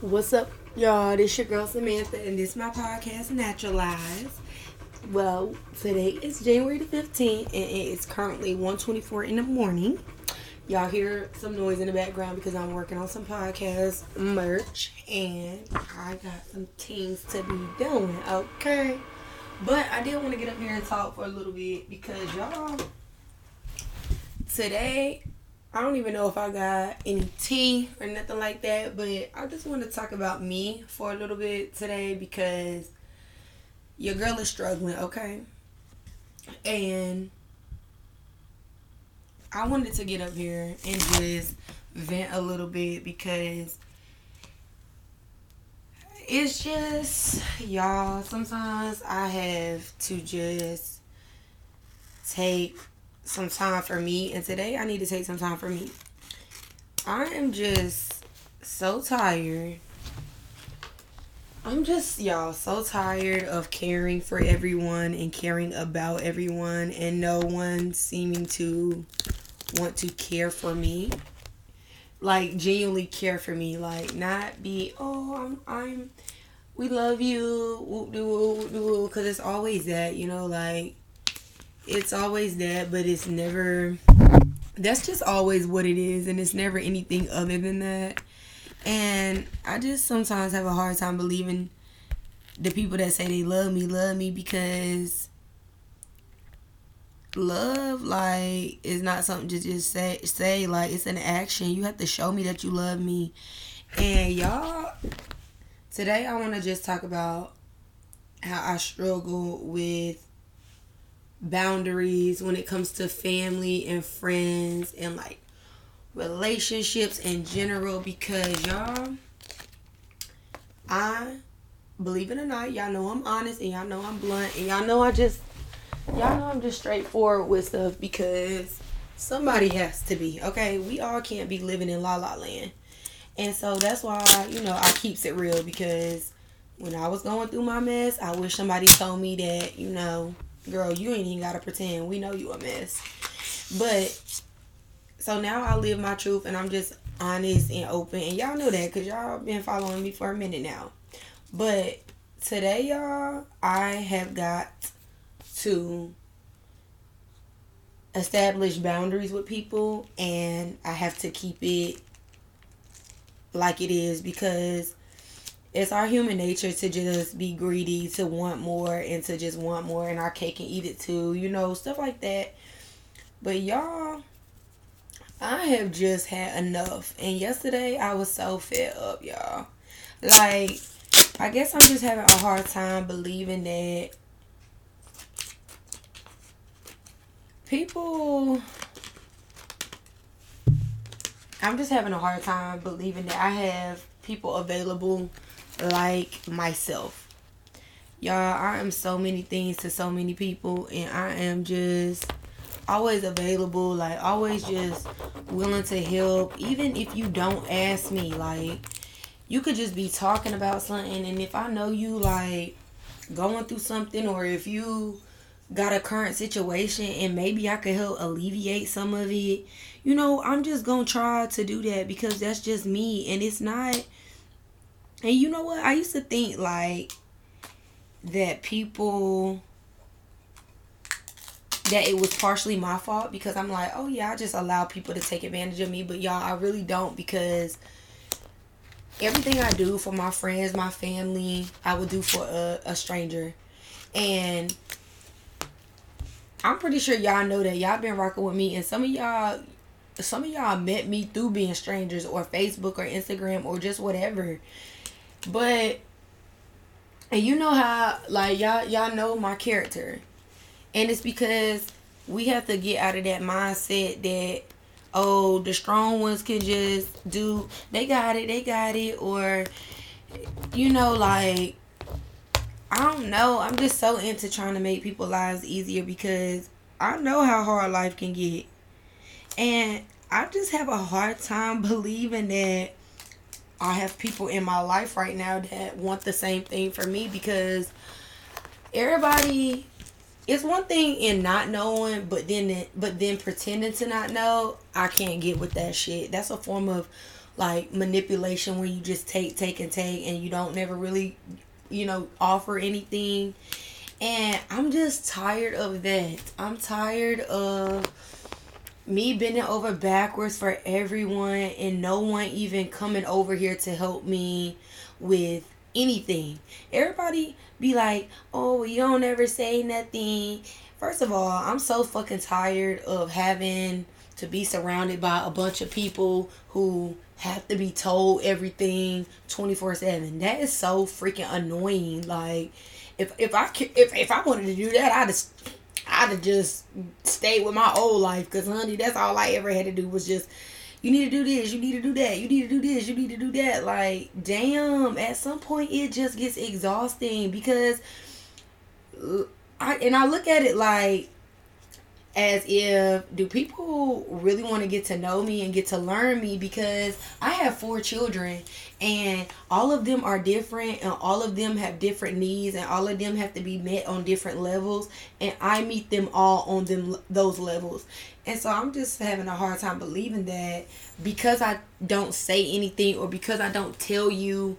What's up, y'all? This is your girl Samantha, and this is my podcast, Naturalize. Well, today is January the 15th, and it is currently 1.24 in the morning. Y'all hear some noise in the background because I'm working on some podcast merch, and I got some things to be doing, okay? But I did want to get up here and talk for a little bit because y'all, today I don't even know if I got any tea or nothing like that, but I just want to talk about me for a little bit today because your girl is struggling, okay? And I wanted to get up here and just vent a little bit because it's just, y'all, sometimes I have to just take some time for me, and today I need to take some time for me. I am just so tired. I'm just, y'all, so tired of caring for everyone and caring about everyone, and no one seeming to want to care for me. Like, genuinely care for me. Like, not be, oh, I'm, I'm, we love you, because it's always that, you know, like, it's always that, but it's never. That's just always what it is, and it's never anything other than that. And I just sometimes have a hard time believing the people that say they love me love me because love like is not something to just say say like it's an action you have to show me that you love me and y'all today i want to just talk about how i struggle with boundaries when it comes to family and friends and like relationships in general because y'all I believe it or not, y'all know I'm honest and y'all know I'm blunt and y'all know I just y'all know I'm just straightforward with stuff because somebody has to be, okay? We all can't be living in la la land. And so that's why, you know, I keeps it real because when I was going through my mess, I wish somebody told me that, you know, girl, you ain't even gotta pretend. We know you a mess. But so now I live my truth and I'm just honest and open. And y'all know that because y'all been following me for a minute now. But today, y'all, I have got to establish boundaries with people and I have to keep it like it is because it's our human nature to just be greedy, to want more, and to just want more, and our cake and eat it too, you know, stuff like that. But y'all, I have just had enough. And yesterday, I was so fed up, y'all. Like, I guess I'm just having a hard time believing that people. I'm just having a hard time believing that I have people available like myself. Y'all, I am so many things to so many people, and I am just always available, like always just willing to help, even if you don't ask me. Like, you could just be talking about something, and if I know you like going through something, or if you got a current situation and maybe I could help alleviate some of it, you know, I'm just gonna try to do that because that's just me, and it's not and you know what? I used to think like that people that it was partially my fault because I'm like, oh yeah, I just allow people to take advantage of me, but y'all, I really don't because everything I do for my friends, my family, I would do for a, a stranger. And I'm pretty sure y'all know that y'all been rocking with me and some of y'all some of y'all met me through being strangers or Facebook or Instagram or just whatever. But and you know how like y'all y'all know my character. And it's because we have to get out of that mindset that oh the strong ones can just do they got it, they got it or you know like I don't know. I'm just so into trying to make people's lives easier because I know how hard life can get. And I just have a hard time believing that I have people in my life right now that want the same thing for me because everybody it's one thing in not knowing but then but then pretending to not know i can't get with that shit that's a form of like manipulation where you just take, take, and take, and you don't never really, you know, offer anything. And I'm just tired of that. I'm tired of me bending over backwards for everyone and no one even coming over here to help me with anything. Everybody be like, oh, you don't ever say nothing. First of all, I'm so fucking tired of having to be surrounded by a bunch of people who have to be told everything 24/7. That is so freaking annoying. Like if if I if if I wanted to do that, I'd just I'd have just stayed with my old life cuz honey, that's all I ever had to do was just you need to do this, you need to do that, you need to do this, you need to do that. Like, damn, at some point it just gets exhausting because I and I look at it like as if do people really want to get to know me and get to learn me because I have four children and all of them are different and all of them have different needs and all of them have to be met on different levels and I meet them all on them those levels. And so I'm just having a hard time believing that because I don't say anything or because I don't tell you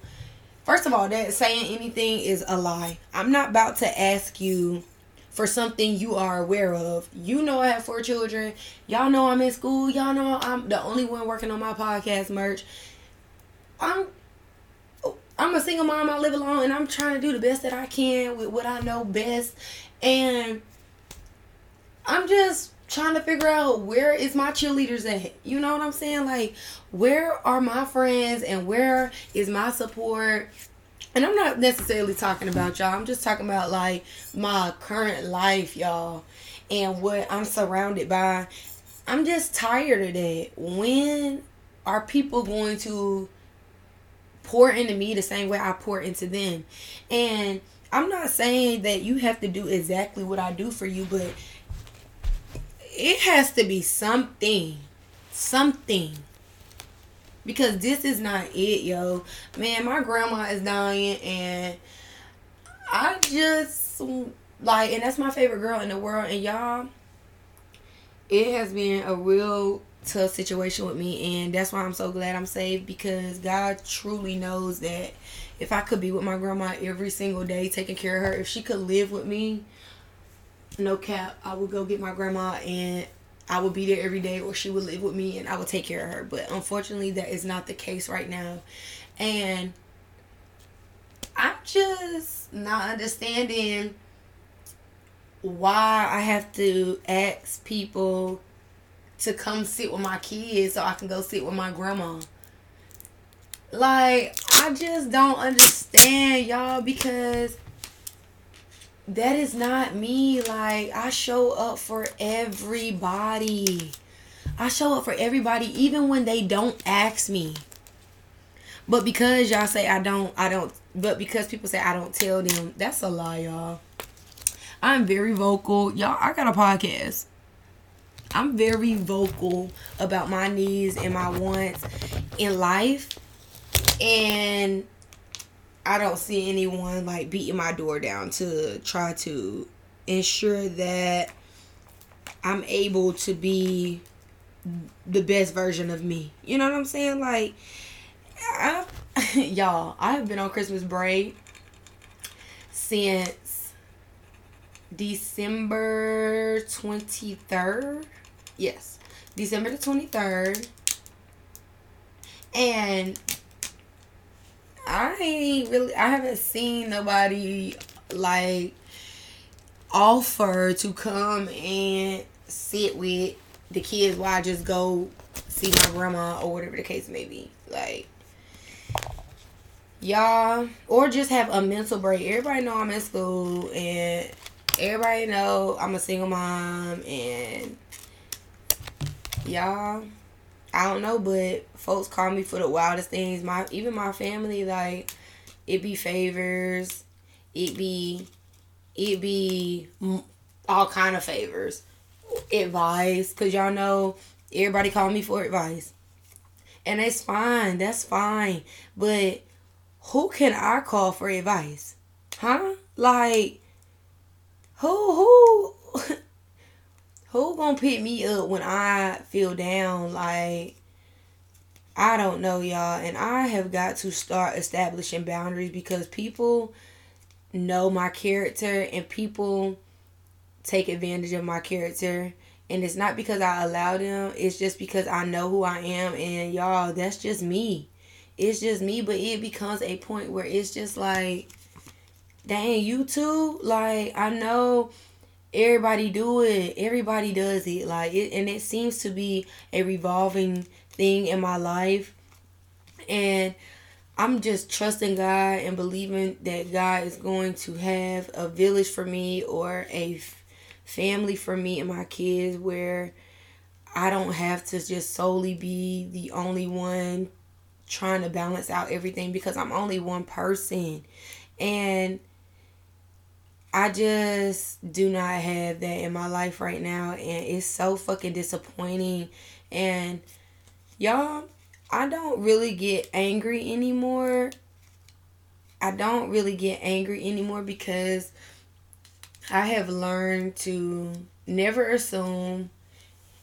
First of all, that saying anything is a lie. I'm not about to ask you for something you are aware of. You know I have four children. Y'all know I'm in school. Y'all know I'm the only one working on my podcast merch. I'm I'm a single mom. I live alone, and I'm trying to do the best that I can with what I know best. And I'm just trying to figure out where is my cheerleaders at. You know what I'm saying? Like, where are my friends and where is my support? And I'm not necessarily talking about y'all. I'm just talking about like my current life, y'all, and what I'm surrounded by. I'm just tired of that. When are people going to pour into me the same way I pour into them? And I'm not saying that you have to do exactly what I do for you, but it has to be something. Something because this is not it, yo. Man, my grandma is dying and I just like and that's my favorite girl in the world and y'all it has been a real tough situation with me and that's why I'm so glad I'm saved because God truly knows that if I could be with my grandma every single day taking care of her, if she could live with me, no cap, I would go get my grandma and I would be there every day or she would live with me and I would take care of her. But unfortunately, that is not the case right now. And I'm just not understanding why I have to ask people to come sit with my kids so I can go sit with my grandma. Like, I just don't understand, y'all, because that is not me. Like, I show up for everybody. I show up for everybody, even when they don't ask me. But because y'all say I don't, I don't, but because people say I don't tell them, that's a lie, y'all. I'm very vocal. Y'all, I got a podcast. I'm very vocal about my needs and my wants in life. And I don't see anyone like beating my door down to try to ensure that I'm able to be the best version of me. You know what I'm saying? Like, I, y'all, I have been on Christmas break since December 23rd. Yes, December the 23rd. And I ain't really I haven't seen nobody like offer to come and sit with the kids while I just go see my grandma or whatever the case may be. Like y'all or just have a mental break. Everybody know I'm in school and everybody know I'm a single mom and y'all I don't know, but folks call me for the wildest things. My even my family like it be favors, it be it be all kind of favors, advice. Cause y'all know everybody call me for advice, and it's fine. That's fine. But who can I call for advice? Huh? Like who who who gonna pick me up when I feel down? Like, I don't know, y'all. And I have got to start establishing boundaries because people know my character and people take advantage of my character. And it's not because I allow them, it's just because I know who I am. And y'all, that's just me. It's just me. But it becomes a point where it's just like, dang, you too? Like, I know everybody do it. Everybody does it. Like it and it seems to be a revolving thing in my life. And i'm just trusting god and believing that god is going to have a village for me or a family for me and my kids where i don't have to just solely be the only one trying to balance out everything because i'm only one person. And I just do not have that in my life right now and it's so fucking disappointing and y'all I don't really get angry anymore. I don't really get angry anymore because I have learned to never assume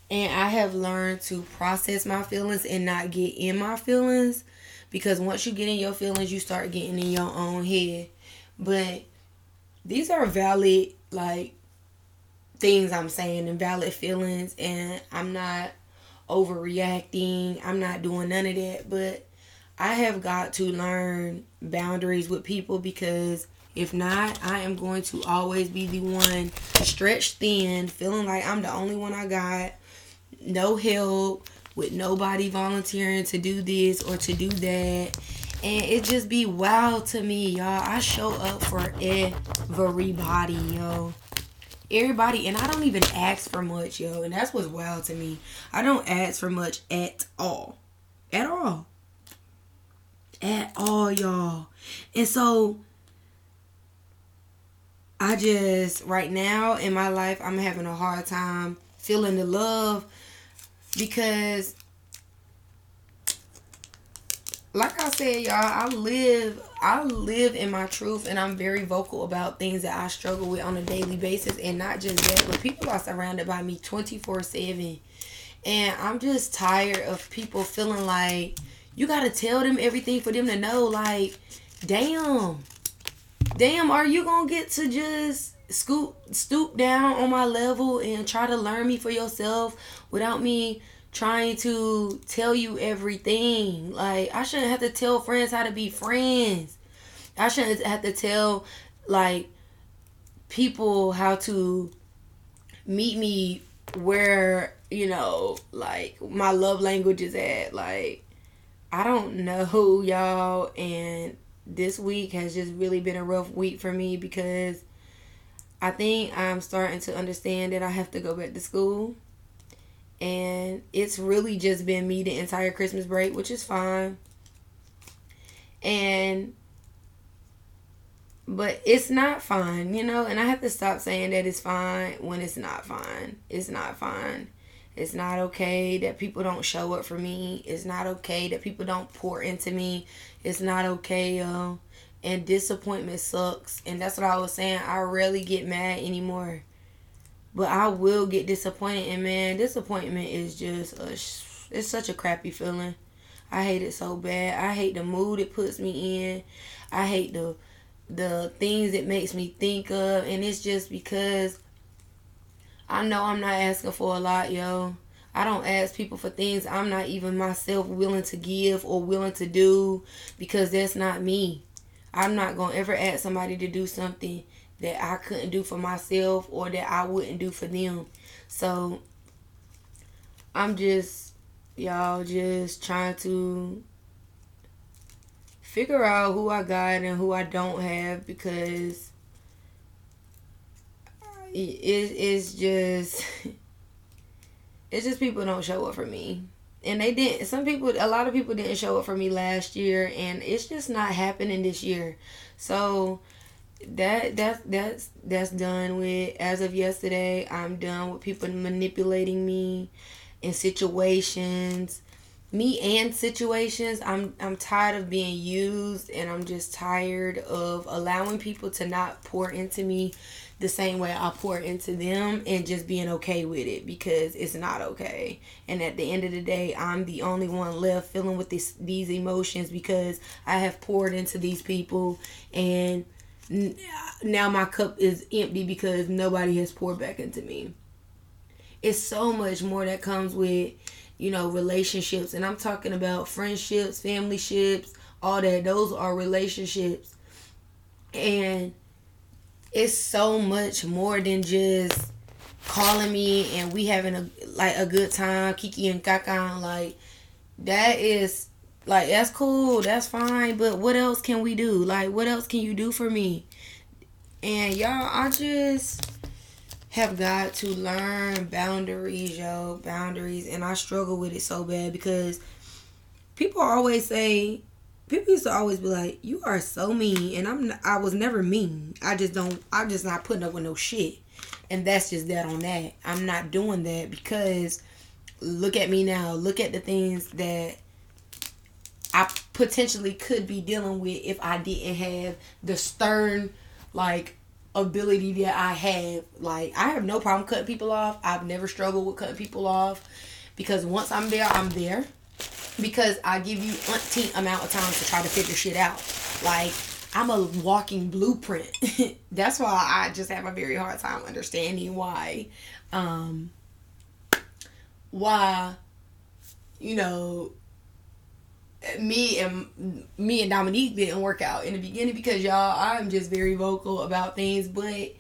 and I have learned to process my feelings and not get in my feelings because once you get in your feelings you start getting in your own head. But these are valid like things I'm saying and valid feelings and I'm not overreacting. I'm not doing none of that, but I have got to learn boundaries with people because if not, I am going to always be the one stretched thin, feeling like I'm the only one I got, no help, with nobody volunteering to do this or to do that and it just be wild to me, y'all. I show up for everybody, yo. Everybody, and I don't even ask for much, yo. And that's what's wild to me. I don't ask for much at all. At all. At all, y'all. And so, I just, right now in my life, I'm having a hard time feeling the love because like I said, y'all, I live I live in my truth and I'm very vocal about things that I struggle with on a daily basis and not just that, but people are surrounded by me 24/7. And I'm just tired of people feeling like you got to tell them everything for them to know like damn. Damn, are you going to get to just scoop stoop down on my level and try to learn me for yourself without me trying to tell you everything. Like I shouldn't have to tell friends how to be friends. I shouldn't have to tell like people how to meet me where, you know, like my love language is at. Like I don't know y'all and this week has just really been a rough week for me because I think I'm starting to understand that I have to go back to school and it's really just been me the entire Christmas break, which is fine. And but it's not fine, you know, and I have to stop saying that it's fine when it's not fine. It's not fine. It's not okay that people don't show up for me. It's not okay that people don't pour into me. It's not okay, yo. And disappointment sucks. And that's what I was saying. I rarely get mad anymore. But I will get disappointed, and man, disappointment is just a it's such a crappy feeling. I hate it so bad. I hate the mood it puts me in. I hate the the things it makes me think of, and it's just because I know I'm not asking for a lot, yo. I don't ask people for things I'm not even myself willing to give or willing to do because that's not me. I'm not going to ever ask somebody to do something that I couldn't do for myself or that I wouldn't do for them. So I'm just y'all just trying to figure out who I got and who I don't have because it is just it's just people don't show up for me and they didn't some people a lot of people didn't show up for me last year and it's just not happening this year so that that's that's that's done with as of yesterday i'm done with people manipulating me in situations. Me and situations i'm i'm tired of being used and i'm just tired of allowing people to not pour into me the same way i pour into them and just being okay with it because it's not okay. And at the end of the day i'm the only one left feeling with this these emotions because i have poured into these people and now my cup is empty because nobody has poured back into me it's so much more that comes with you know, relationships. And I'm talking about friendships, family ships, all that. Those are relationships. And it's so much more than just calling me and we having a like a good time, Kiki and Kaka. Like that is like that's cool, that's fine. But what else can we do? Like what else can you do for me? And y'all, I just have got to learn boundaries, yo, boundaries, and I struggle with it so bad because people always say people used to always be like, "You are so mean," and I'm I was never mean. I just don't. I'm just not putting up with no shit, and that's just that on that. I'm not doing that because look at me now. Look at the things that I potentially could be dealing with if I didn't have the stern like ability that I have. Like I have no problem cutting people off. I've never struggled with cutting people off because once I'm there, I'm there. Because I give you umpteen amount of time to try to figure shit out. Like I'm a walking blueprint. That's why I just have a very hard time understanding why um why you know me and me and Dominique didn't work out in the beginning because y'all I'm just very vocal about things but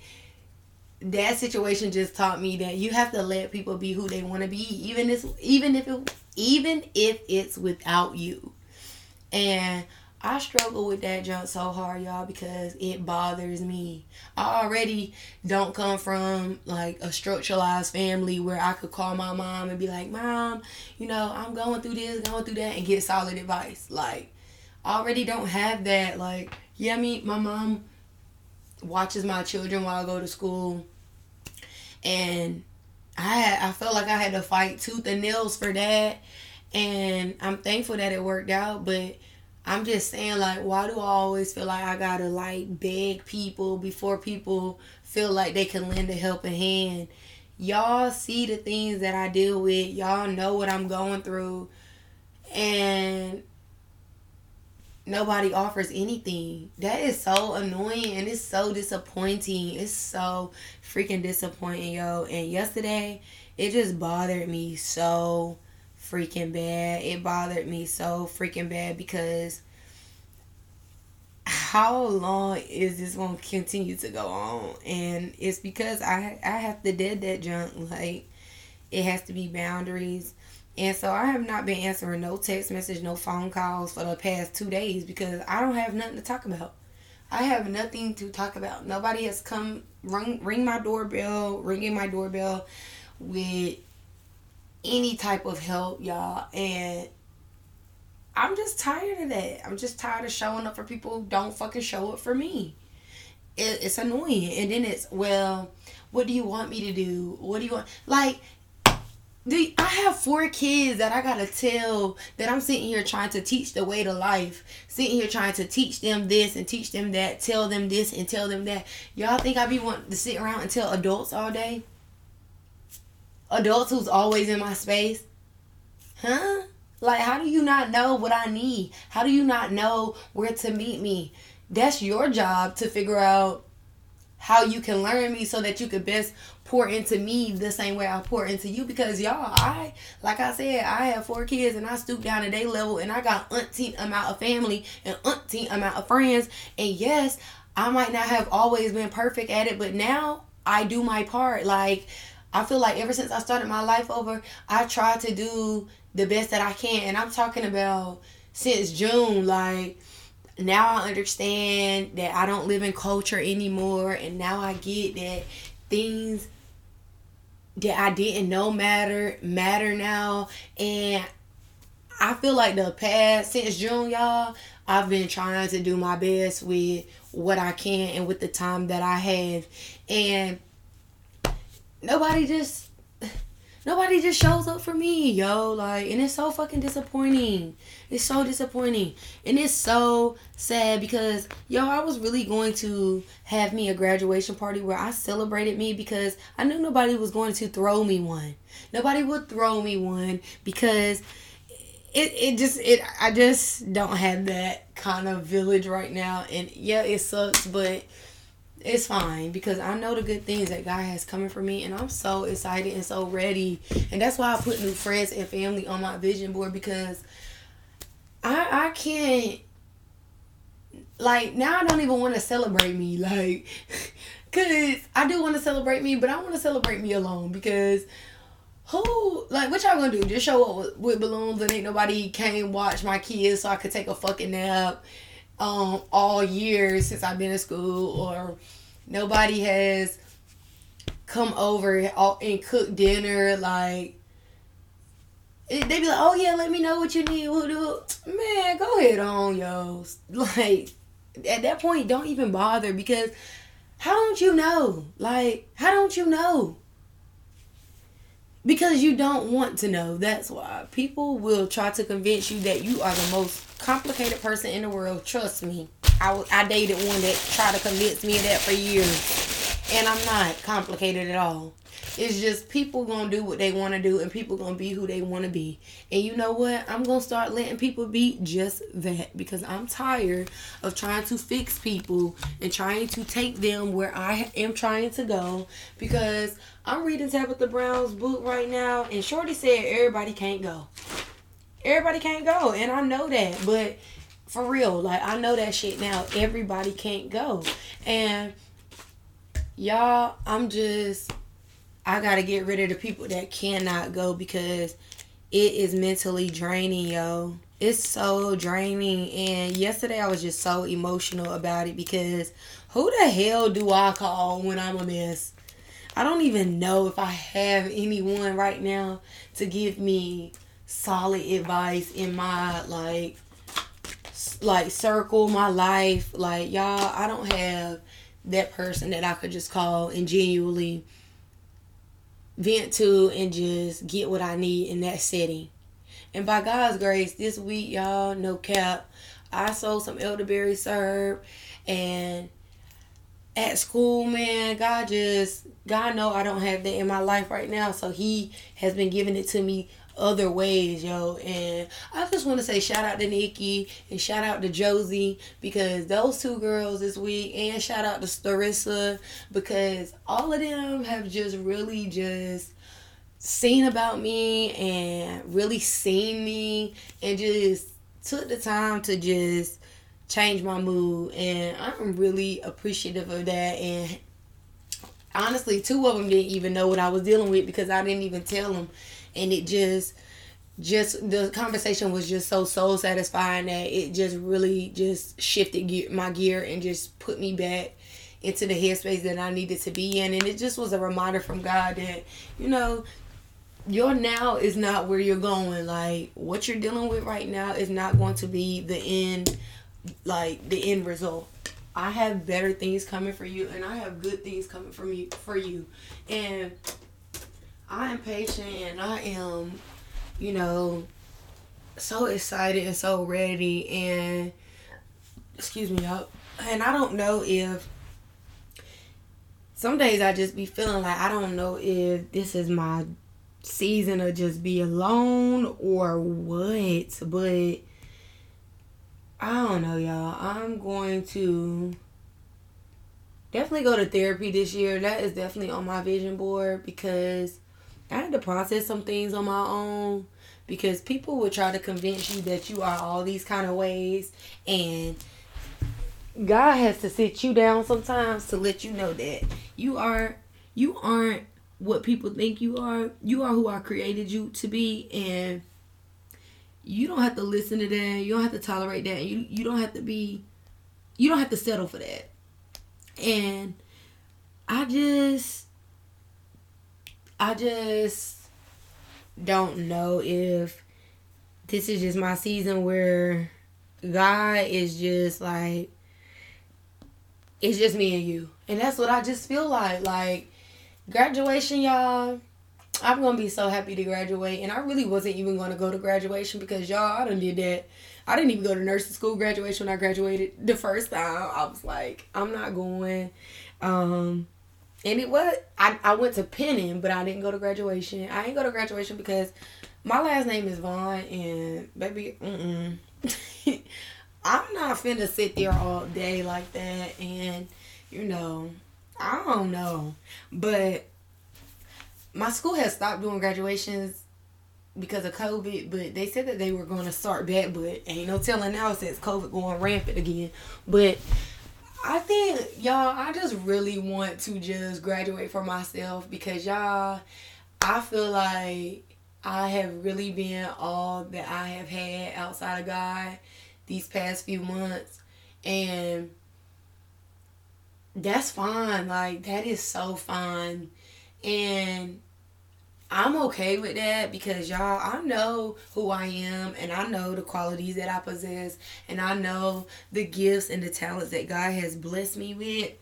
that situation just taught me that you have to let people be who they want to be even if even if it even if it's without you. And I struggle with that junk so hard, y'all, because it bothers me. I already don't come from like a structuralized family where I could call my mom and be like, Mom, you know, I'm going through this, going through that, and get solid advice. Like, I already don't have that. Like, yeah, I mean, my mom watches my children while I go to school. And I had, I felt like I had to fight tooth and nails for that. And I'm thankful that it worked out, but I'm just saying, like, why do I always feel like I gotta like beg people before people feel like they can lend a helping hand? Y'all see the things that I deal with, y'all know what I'm going through, and nobody offers anything. That is so annoying and it's so disappointing. It's so freaking disappointing, yo. And yesterday, it just bothered me so freaking bad. It bothered me so freaking bad because how long is this going to continue to go on? And it's because I I have to dead that junk. Like it has to be boundaries. And so I have not been answering no text message, no phone calls for the past two days because I don't have nothing to talk about. I have nothing to talk about. Nobody has come ring ring my doorbell, ringing my doorbell with any type of help, y'all. And I'm just tired of that. I'm just tired of showing up for people who don't fucking show up for me. It, it's annoying. And then it's, well, what do you want me to do? What do you want? Like, do I have four kids that I gotta tell that I'm sitting here trying to teach the way to life, sitting here trying to teach them this and teach them that, tell them this and tell them that. Y'all think I be wanting to sit around and tell adults all day? Adults who's always in my space? Huh? Like, how do you not know what I need? How do you not know where to meet me? That's your job to figure out how you can learn me so that you could best pour into me the same way I pour into you. Because y'all, I like I said, I have four kids and I stoop down to their level and I got umpteen amount of family and umpteen amount of friends. And yes, I might not have always been perfect at it, but now I do my part. Like I feel like ever since I started my life over, I try to do the best that I can. And I'm talking about since June, like now I understand that I don't live in culture anymore. And now I get that things that I didn't know matter matter now. And I feel like the past since June y'all I've been trying to do my best with what I can and with the time that I have. And nobody just Nobody just shows up for me, yo. Like, and it's so fucking disappointing. It's so disappointing. And it's so sad because, yo, I was really going to have me a graduation party where I celebrated me because I knew nobody was going to throw me one. Nobody would throw me one because it, it just it I just don't have that kind of village right now and yeah it sucks but it's fine because I know the good things that God has coming for me, and I'm so excited and so ready. And that's why I put new friends and family on my vision board because I I can't like now I don't even want to celebrate me like cuz I do want to celebrate me, but I want to celebrate me alone because who like what y'all gonna do? Just show up with, with balloons and ain't nobody came watch my kids so I could take a fucking nap um all year since I've been in school or nobody has come over and cook dinner like they be like, oh yeah, let me know what you need. Man, go ahead on, yo. Like at that point, don't even bother because how don't you know? Like, how don't you know? Because you don't want to know. That's why people will try to convince you that you are the most complicated person in the world. Trust me. I, I dated one that tried to convince me of that for years. And I'm not complicated at all. It's just people gonna do what they want to do and people gonna be who they want to be. And you know what? I'm gonna start letting people be just that because I'm tired of trying to fix people and trying to take them where I am trying to go. Because I'm reading Tabitha Brown's book right now, and Shorty said everybody can't go everybody can't go, and I know that. But for real, like I know that shit now. Everybody can't go, and y'all, I'm just I gotta get rid of the people that cannot go because it is mentally draining, yo. It's so draining. And yesterday I was just so emotional about it because who the hell do I call when I'm a mess? I don't even know if I have anyone right now to give me solid advice in my like like circle my life like y'all i don't have that person that i could just call and genuinely vent to and just get what i need in that setting. And by god's grace this week y'all no cap. I sold some elderberry syrup and at school man god just god know i don't have that in my life right now. So he has been giving it to me other ways, yo. And I just want to say shout out to Nikki and shout out to Josie because those two girls this week, and shout out to Starissa because all of them have just really just seen about me and really seen me and just took the time to just change my mood. And I'm really appreciative of that. And honestly two of them didn't even know what I was dealing with because I didn't even tell them and it just just the conversation was just so soul satisfying that it just really just shifted gear, my gear and just put me back into the headspace that I needed to be in. And it just was a reminder from God that you know your now is not where you're going. Like what you're dealing with right now is not going to be the end like the end result. I have better things coming for you and I have good things coming from you for you. And I am patient and I am, you know, so excited and so ready and excuse me, y'all. And I don't know if some days I just be feeling like I don't know if this is my season to just be alone or what, but I don't know, y'all. I'm going to definitely go to therapy this year. That is definitely on my vision board because I had to process some things on my own because people will try to convince you that you are all these kind of ways and God has to sit you down sometimes to let you know that you are you aren't what people think you are. You are who I created you to be and you don't have to listen to that. You don't have to tolerate that. You you don't have to be you don't have to settle for that. And I just I just don't know if this is just my season where God is just like it's just me and you. And that's what I just feel like. Like graduation, y'all, I'm gonna be so happy to graduate, and I really wasn't even gonna go to graduation because y'all, I done did that. I didn't even go to nursing school graduation when I graduated the first time. I was like, I'm not going. Um, and it was I, I went to pinning, but I didn't go to graduation. I didn't go to graduation because my last name is Vaughn, and baby, mm I'm not finna sit there all day like that, and you know, I don't know, but my school has stopped doing graduations because of COVID, but they said that they were going to start back, but ain't no telling now since COVID going rampant again. But I think y'all, I just really want to just graduate for myself because y'all, I feel like I have really been all that I have had outside of God these past few months, and that's fine. Like that is so fine, and I'm okay with that because y'all, I know who I am and I know the qualities that I possess and I know the gifts and the talents that God has blessed me with.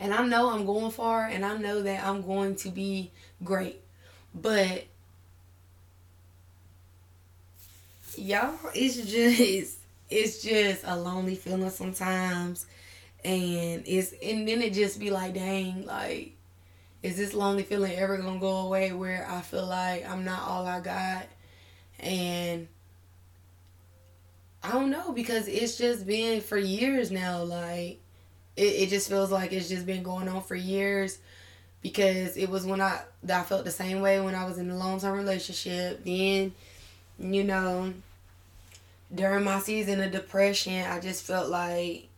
And I know I'm going far and I know that I'm going to be great. But y'all, it's just it's just a lonely feeling sometimes and it's and then it just be like dang like is this lonely feeling ever gonna go away where I feel like I'm not all I got? And I don't know because it's just been for years now. Like it, it just feels like it's just been going on for years because it was when I that I felt the same way when I was in a long term relationship. Then, you know, during my season of depression, I just felt like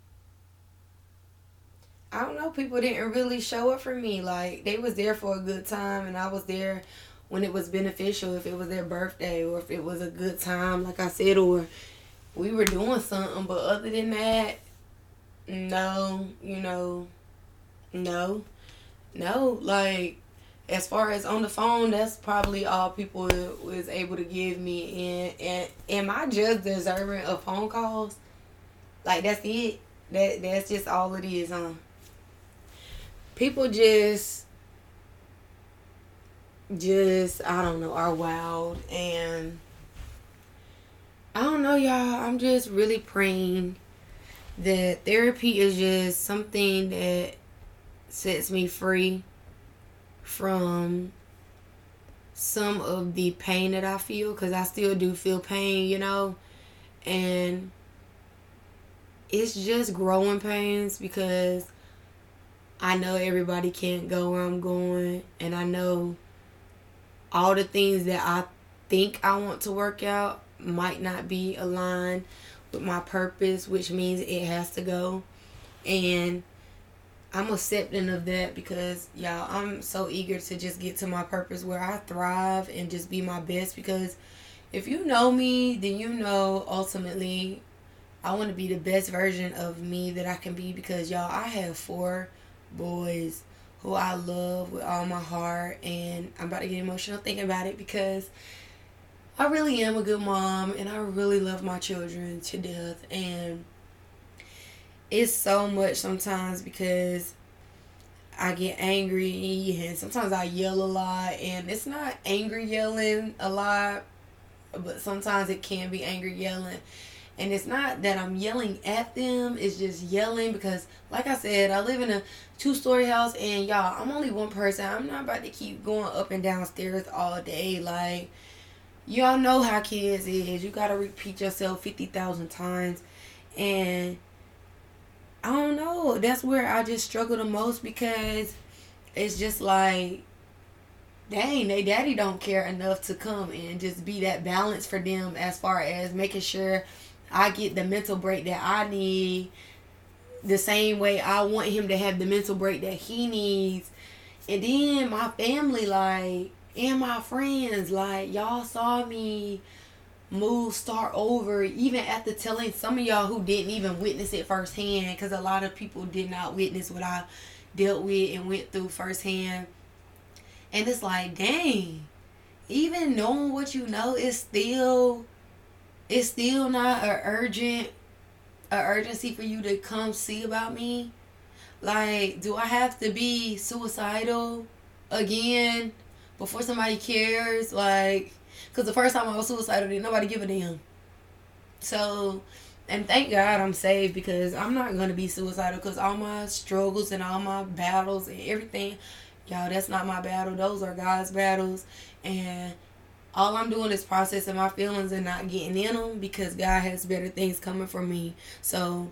I don't know, people didn't really show up for me. Like they was there for a good time and I was there when it was beneficial, if it was their birthday or if it was a good time, like I said, or we were doing something. But other than that, no, you know, no, no. Like as far as on the phone, that's probably all people was able to give me. And and am I just deserving of phone calls? Like that's it. That that's just all it is, huh? People just just I don't know are wild. And I don't know y'all. I'm just really praying that therapy is just something that sets me free from some of the pain that I feel because I still do feel pain, you know, and it's just growing pains because I know everybody can't go where I'm going, and I know all the things that I think I want to work out might not be aligned with my purpose, which means it has to go. And I'm accepting of that because y'all, I'm so eager to just get to my purpose where I thrive and just be my best because if you know me, then you know ultimately I want to be the best version of me that I can be because y'all, I have four boys who I love with all my heart. And I'm about to get emotional thinking about it because I really am a good mom and I really love my children to death. And it's so much sometimes because I get angry and sometimes I yell a lot. And it's not angry yelling a lot, but sometimes it can be angry yelling and it's not that I'm yelling at them, it's just yelling because, like I said, I live in a two story house, and y'all, I'm only one person. I'm not about to keep going up and down stairs all day. Like, y'all know how kids is. You gotta repeat yourself 50,000 times. And I don't know. That's where I just struggle the most because it's just like, dang, they daddy don't care enough to come and just be that balance for them as far as making sure I get the mental break that I need the same way I want him to have the mental break that he needs. And then my family, like, and my friends, like, y'all saw me move, start over, even after telling some of y'all who didn't even witness it firsthand, because a lot of people did not witness what I dealt with and went through firsthand. And it's like, dang, even knowing what you know is still it's still not a urgent a urgency for you to come see about me like do i have to be suicidal again before somebody cares. Like, because the first time I was suicidal, didn't nobody give a damn. So, and thank God I'm saved because I'm not gonna be suicidal because all my struggles and all my battles and everything, y'all, that's not my battle. Those are God's battles, and all I'm doing is processing my feelings and not getting in them because God has better things coming for me. So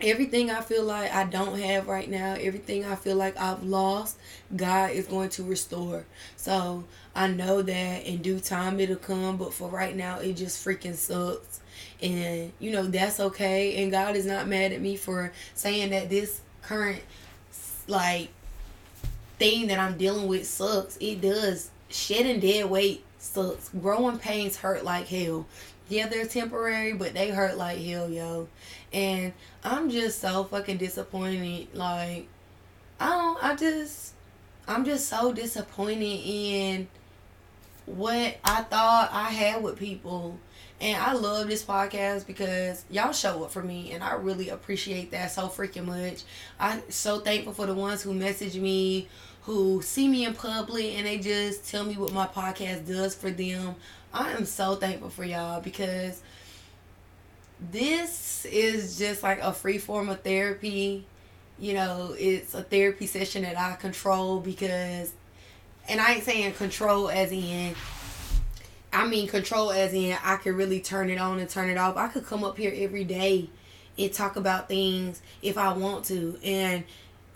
everything I feel like I don't have right now, everything I feel like I've lost, God is going to restore. So I know that in due time it'll come, but for right now it just freaking sucks. And you know, that's okay. And God is not mad at me for saying that this current like thing that I'm dealing with sucks. It does. Shedding dead weight sucks. Growing pains hurt like hell. Yeah, they're temporary, but they hurt like hell, yo. And I'm just so fucking disappointed. Like, I don't, I just, I'm just so disappointed in what I thought I had with people. And I love this podcast because y'all show up for me and I really appreciate that so freaking much. I'm so thankful for the ones who message me, who see me in public and they just tell me what my podcast does for them. I am so thankful for y'all because this is just like a free form of therapy. You know, it's a therapy session that I control because, and I ain't saying control as in, I mean control as in I can really turn it on and turn it off. I could come up here every day and talk about things if I want to. And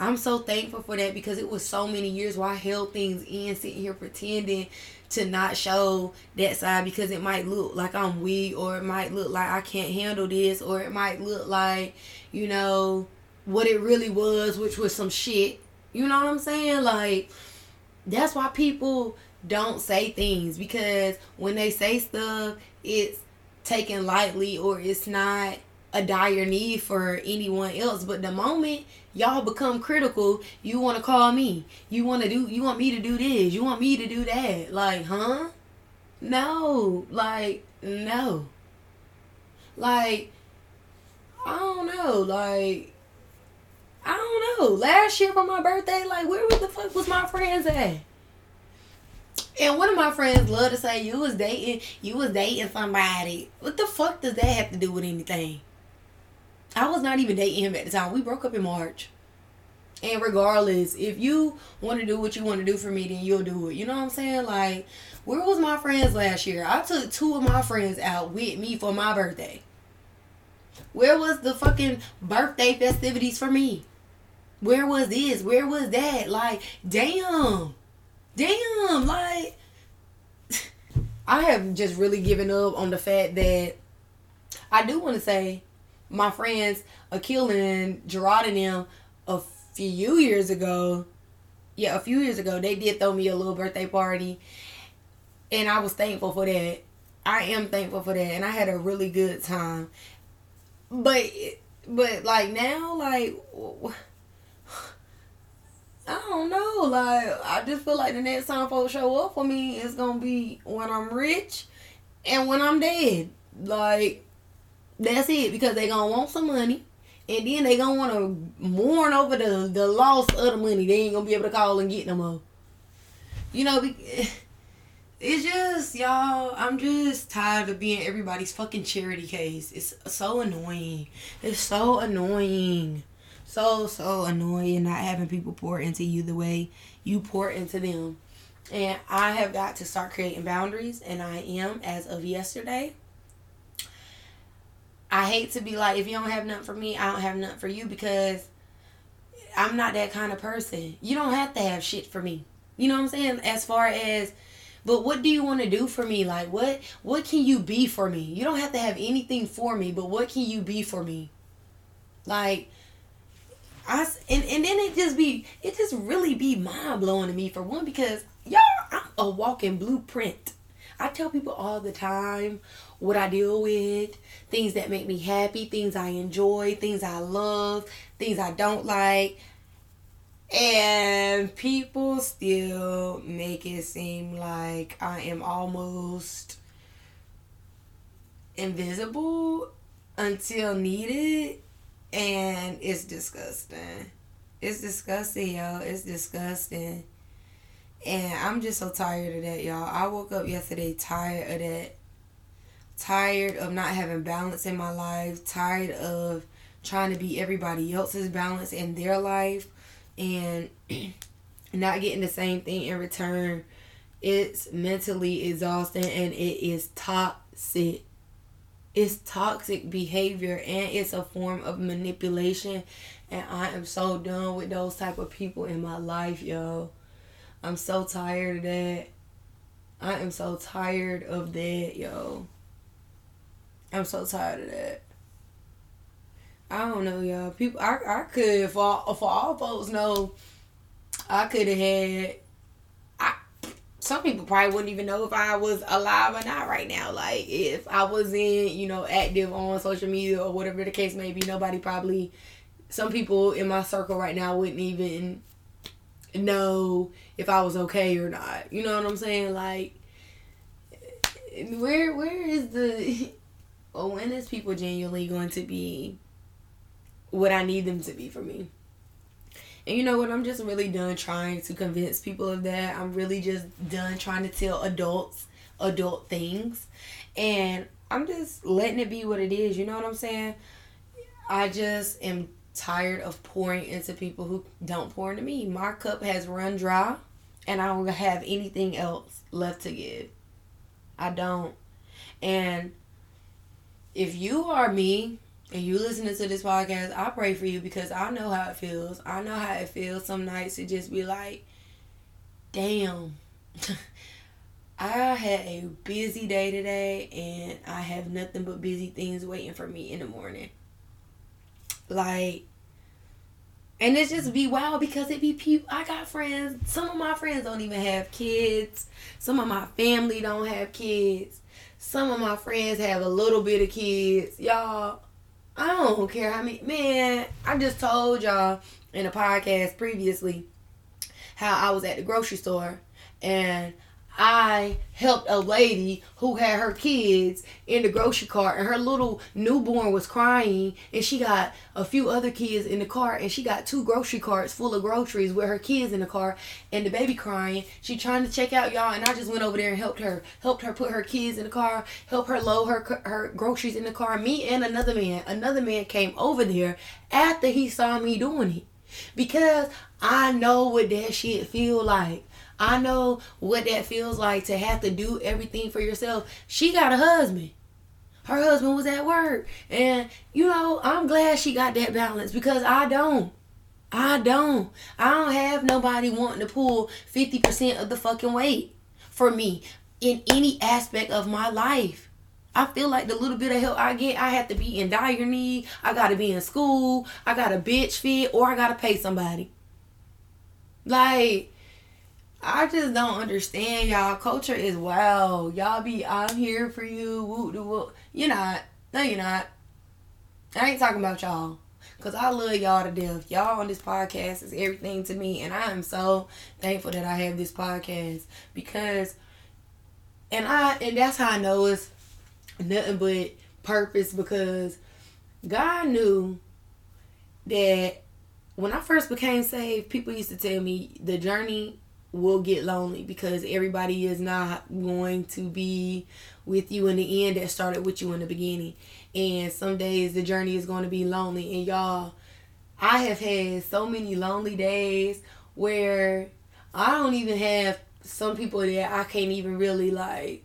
I'm so thankful for that because it was so many years where I held things in, sitting here pretending to not show that side because it might look like I'm weak or it might look like I can't handle this or it might look like, you know, what it really was, which was some shit. You know what I'm saying? Like, that's why people don't say things because when they say stuff, it's taken lightly or it's not a dire need for anyone else. But the moment y'all become critical, you want to call me. You want to do. You want me to do this. You want me to do that. Like, huh? No. Like, no. Like, I don't know. Like, I don't know. Last year for my birthday, like, where the fuck was my friends at? And one of my friends love to say you was dating, you was dating somebody. What the fuck does that have to do with anything? I was not even dating him at the time. We broke up in March. And regardless, if you want to do what you want to do for me, then you'll do it. You know what I'm saying? Like, where was my friends last year? I took two of my friends out with me for my birthday. Where was the fucking birthday festivities for me? Where was this? Where was that? Like, damn. Damn. Like, I have just really given up on the fact that I do want to say my friends Akil and Gerard and them a few years ago, yeah, a few years ago, they did throw me a little birthday party, and I was thankful for that. I am thankful for that, and I had a really good time. But, but like now, like. I don't know. Like, I just feel like the next time folks show up for me is gonna be when I'm rich and when I'm dead. Like, that's it because they gonna want some money, and then they gonna want to mourn over the the loss of the money. They ain't gonna be able to call and get no more. You know, it's just y'all. I'm just tired of being everybody's fucking charity case. It's so annoying. It's so annoying. So so annoying not having people pour into you the way you pour into them. And I have got to start creating boundaries, and I am as of yesterday. I hate to be like, if you don't have nothing for me, I don't have nothing for you because I'm not that kind of person. You don't have to have shit for me. You know what I'm saying? As far as but what do you want to do for me? Like what what can you be for me? You don't have to have anything for me, but what can you be for me? Like I and, and then it just be it just really be mind blowing to me for one because y'all I'm a walking blueprint. I tell people all the time what I deal with, things that make me happy, things I enjoy, things I love, things I don't like. And people still make it seem like I am almost invisible until needed. And it's disgusting. It's disgusting, y'all. It's disgusting. And I'm just so tired of that, y'all. I woke up yesterday tired of that. Tired of not having balance in my life. Tired of trying to be everybody else's balance in their life. And not getting the same thing in return. It's mentally exhausting and it is toxic. It's toxic behavior and it's a form of manipulation. And I am so done with those type of people in my life, yo. I'm so tired of that. I am so tired of that, yo. I'm so tired of that. I don't know, y'all. People, I, I could, for all, for all folks know, I could have had. I some people probably wouldn't even know if I was alive or not right now. Like if I wasn't, you know, active on social media or whatever the case may be, nobody probably. Some people in my circle right now wouldn't even know if I was okay or not. You know what I'm saying? Like, where where is the? Well, when is people genuinely going to be what I need them to be for me? And you know what? I'm just really done trying to convince people of that. I'm really just done trying to tell adults adult things. And I'm just letting it be what it is. You know what I'm saying? I just am tired of pouring into people who don't pour into me. My cup has run dry and I don't have anything else left to give. I don't. And if you are me and you listening to this podcast, I pray for you because I know how it feels. I know how it feels some nights to just be like, damn. I had a busy day today and I have nothing but busy things waiting for me in the morning. Like, and it's just be wild because it be people. I got friends. Some of my friends don't even have kids. Some of my family don't have kids. Some of my friends have a little bit of kids. Y'all, I don't care how many. Man, I just told y'all in a podcast previously how I was at the grocery store and I helped a lady who had her kids in the grocery cart and her little newborn was crying and she got a few other kids in the car and she got two grocery carts full of groceries with her kids in the car and the baby crying. She trying to check out y'all and I just went over there and helped her. Helped her put her kids in the car, helped her load her her groceries in the car. Me and another man, another man came over there after he saw me doing it. Because I know what that shit feel like. I know what that feels like to have to do everything for yourself. She got a husband. Her husband was at work. And, you know, I'm glad she got that balance because I don't. I don't. I don't have nobody wanting to pull 50% of the fucking weight for me in any aspect of my life. I feel like the little bit of help I get, I have to be in dire need. I gotta be in school. I gotta bitch fit, or I gotta pay somebody. Like, I just don't understand y'all. Culture is wild. Y'all be I'm here for you. Woo woo. You're not. No, you're not. I ain't talking about y'all. Cause I love y'all to death. Y'all on this podcast is everything to me. And I am so thankful that I have this podcast. Because and I and that's how I know it's nothing but purpose because God knew that when I first became saved, people used to tell me the journey will get lonely because everybody is not going to be with you in the end that started with you in the beginning. And some days the journey is going to be lonely. And y'all, I have had so many lonely days where I don't even have some people that I can't even really like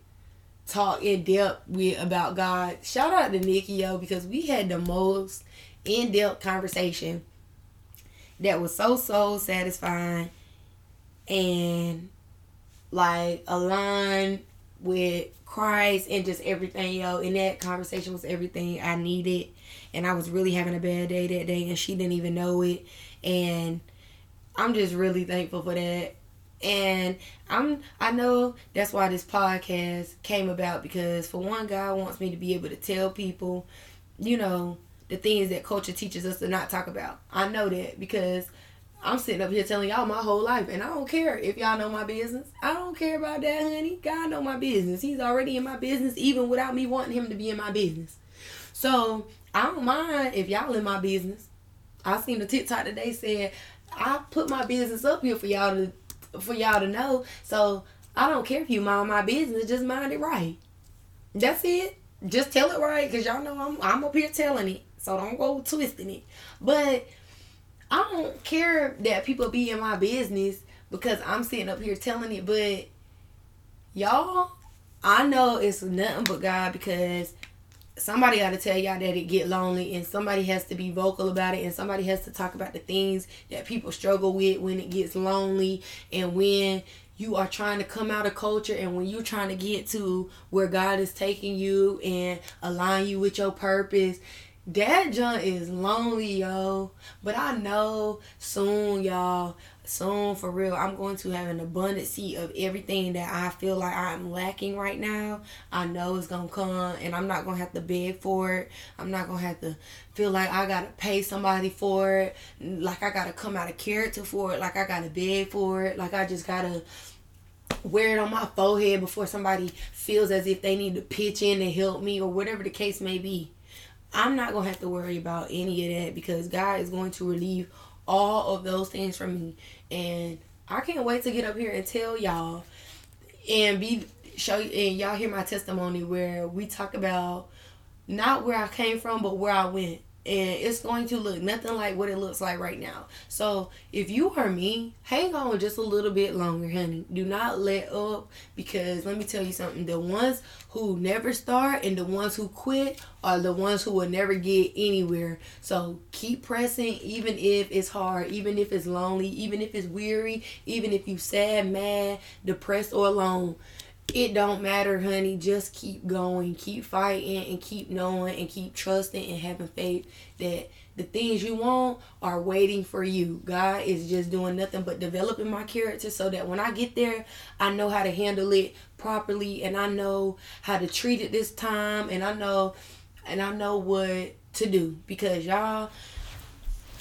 talk in depth with about God. Shout out to Nikki yo because we had the most in depth conversation that was so so satisfying and like align with Christ and just everything, yo. And that conversation was everything I needed. And I was really having a bad day that day, and she didn't even know it. And I'm just really thankful for that. And I'm I know that's why this podcast came about because for one God wants me to be able to tell people, you know, the things that culture teaches us to not talk about. I know that because I'm sitting up here telling y'all my whole life, and I don't care if y'all know my business. I don't care about that, honey. God know my business. He's already in my business, even without me wanting him to be in my business. So I don't mind if y'all in my business. I seen the TikTok today said I put my business up here for y'all to for y'all to know. So I don't care if you mind my business, just mind it right. That's it. Just tell it right, cause y'all know I'm I'm up here telling it. So don't go twisting it. But I don't care that people be in my business because I'm sitting up here telling it. But y'all, I know it's nothing but God because somebody got to tell y'all that it get lonely and somebody has to be vocal about it and somebody has to talk about the things that people struggle with when it gets lonely and when you are trying to come out of culture and when you're trying to get to where God is taking you and align you with your purpose that junk is lonely yo. But I know soon y'all. Soon for real i'm going to have an abundance of everything that i feel like i'm lacking right now. I know it's gonna come and i'm not gonna have to beg for it. I'm not gonna have to feel like i gotta pay somebody for it. Like i gotta come out of character for it. Like i gotta beg for it. Like i just gotta wear it on my forehead before somebody feels as if they need to pitch in and help me or whatever the case may be i'm not gonna have to worry about any of that because god is going to relieve all of those things from me. And I can't wait to get up here and tell y'all and be show and y'all hear my testimony where we talk about not where I came from but where I went and it's going to look nothing like what it looks like right now. So if you are me, hang on just a little bit longer, honey. Do not let up because let me tell you something. The ones who never start and the ones who quit are the ones who will never get anywhere. So keep pressing even if it's hard, even if it's lonely, even if it's weary, even if you sad, mad, depressed or alone it don't matter, honey. Just keep going, keep fighting, and keep knowing, and keep trusting and having faith that the things you want are waiting for you. God is just doing nothing but developing my character so that when I get there, I know how to handle it properly, and I know how to treat it this time, and I know, and I know what to do because y'all,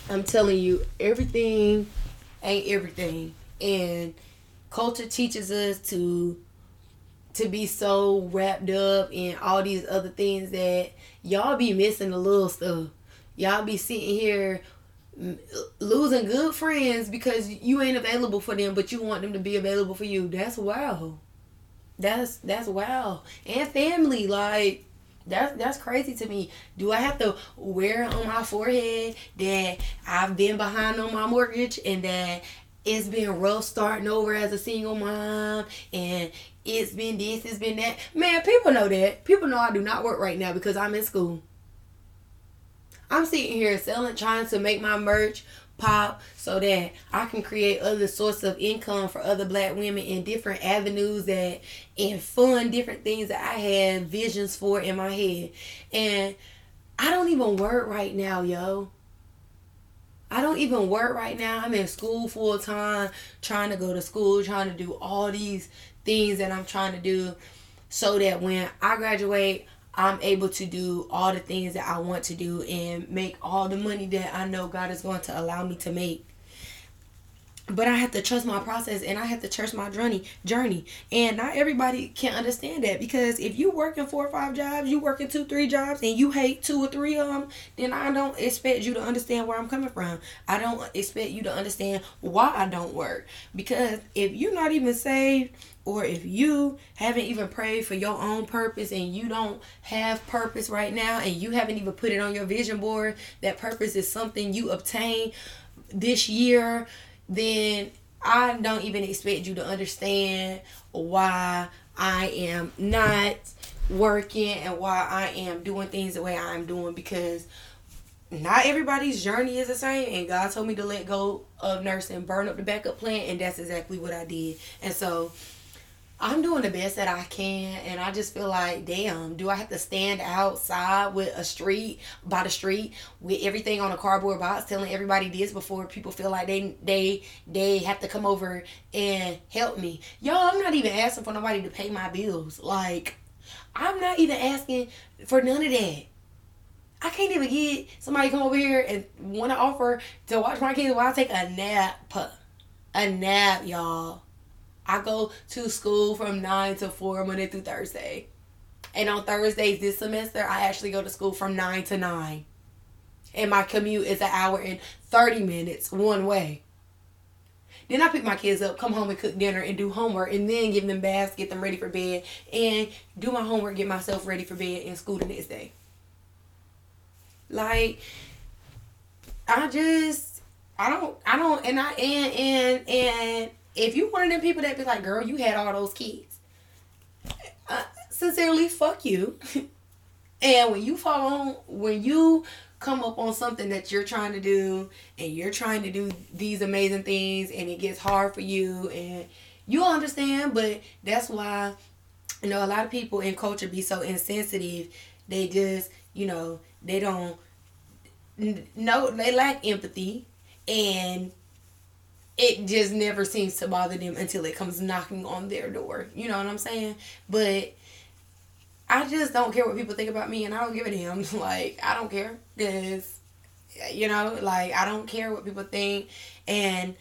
I'm telling you, everything ain't everything, and culture teaches us to to be so wrapped up in all these other things that y'all be missing the little stuff. Y'all be sitting here losing good friends because you ain't available for them, but you want them to be available for you. That's wow. That's that's wow. And family, like that's that's crazy to me. Do I have to wear on my forehead that I've been behind on my mortgage and that it's been rough starting over as a single mom and it's been this, it's been that. Man, people know that. People know I do not work right now because I'm in school. I'm sitting here selling, trying to make my merch pop so that I can create other sources of income for other black women in different avenues that and fun different things that I have visions for in my head. And I don't even work right now, yo. I don't even work right now. I'm in school full time, trying to go to school, trying to do all these things that I'm trying to do so that when I graduate, I'm able to do all the things that I want to do and make all the money that I know God is going to allow me to make but I have to trust my process and I have to trust my journey journey. And not everybody can understand that because if you working four or five jobs, you working two, three jobs and you hate two or three of them, then I don't expect you to understand where I'm coming from. I don't expect you to understand why I don't work. Because if you're not even saved or if you haven't even prayed for your own purpose and you don't have purpose right now and you haven't even put it on your vision board, that purpose is something you obtain this year then I don't even expect you to understand why I am not working and why I am doing things the way I'm doing because not everybody's journey is the same and God told me to let go of nursing, burn up the backup plan and that's exactly what I did. And so I'm doing the best that I can, and I just feel like, damn, do I have to stand outside with a street by the street with everything on a cardboard box, telling everybody this before people feel like they they they have to come over and help me? Yo, I'm not even asking for nobody to pay my bills. Like, I'm not even asking for none of that. I can't even get somebody come over here and want to offer to watch my kids while I take a nap. A nap, y'all. I go to school from 9 to 4 Monday through Thursday. And on Thursdays this semester, I actually go to school from 9 to 9. And my commute is an hour and 30 minutes one way. Then I pick my kids up, come home and cook dinner and do homework and then give them baths, get them ready for bed, and do my homework, get myself ready for bed and school the next day. Like I just I don't I don't and I and and and if you one of them people that be like, girl, you had all those kids. Uh, sincerely, fuck you. and when you fall on when you come up on something that you're trying to do and you're trying to do these amazing things and it gets hard for you and you'll understand but that's why you know a lot of people in culture be so insensitive they just you know they don't no they lack empathy and it just never seems to bother them until it comes knocking on their door you know what i'm saying but I just don't care what people think about me, and I don't give a damn. Like I don't care because, you know, like I don't care what people think, and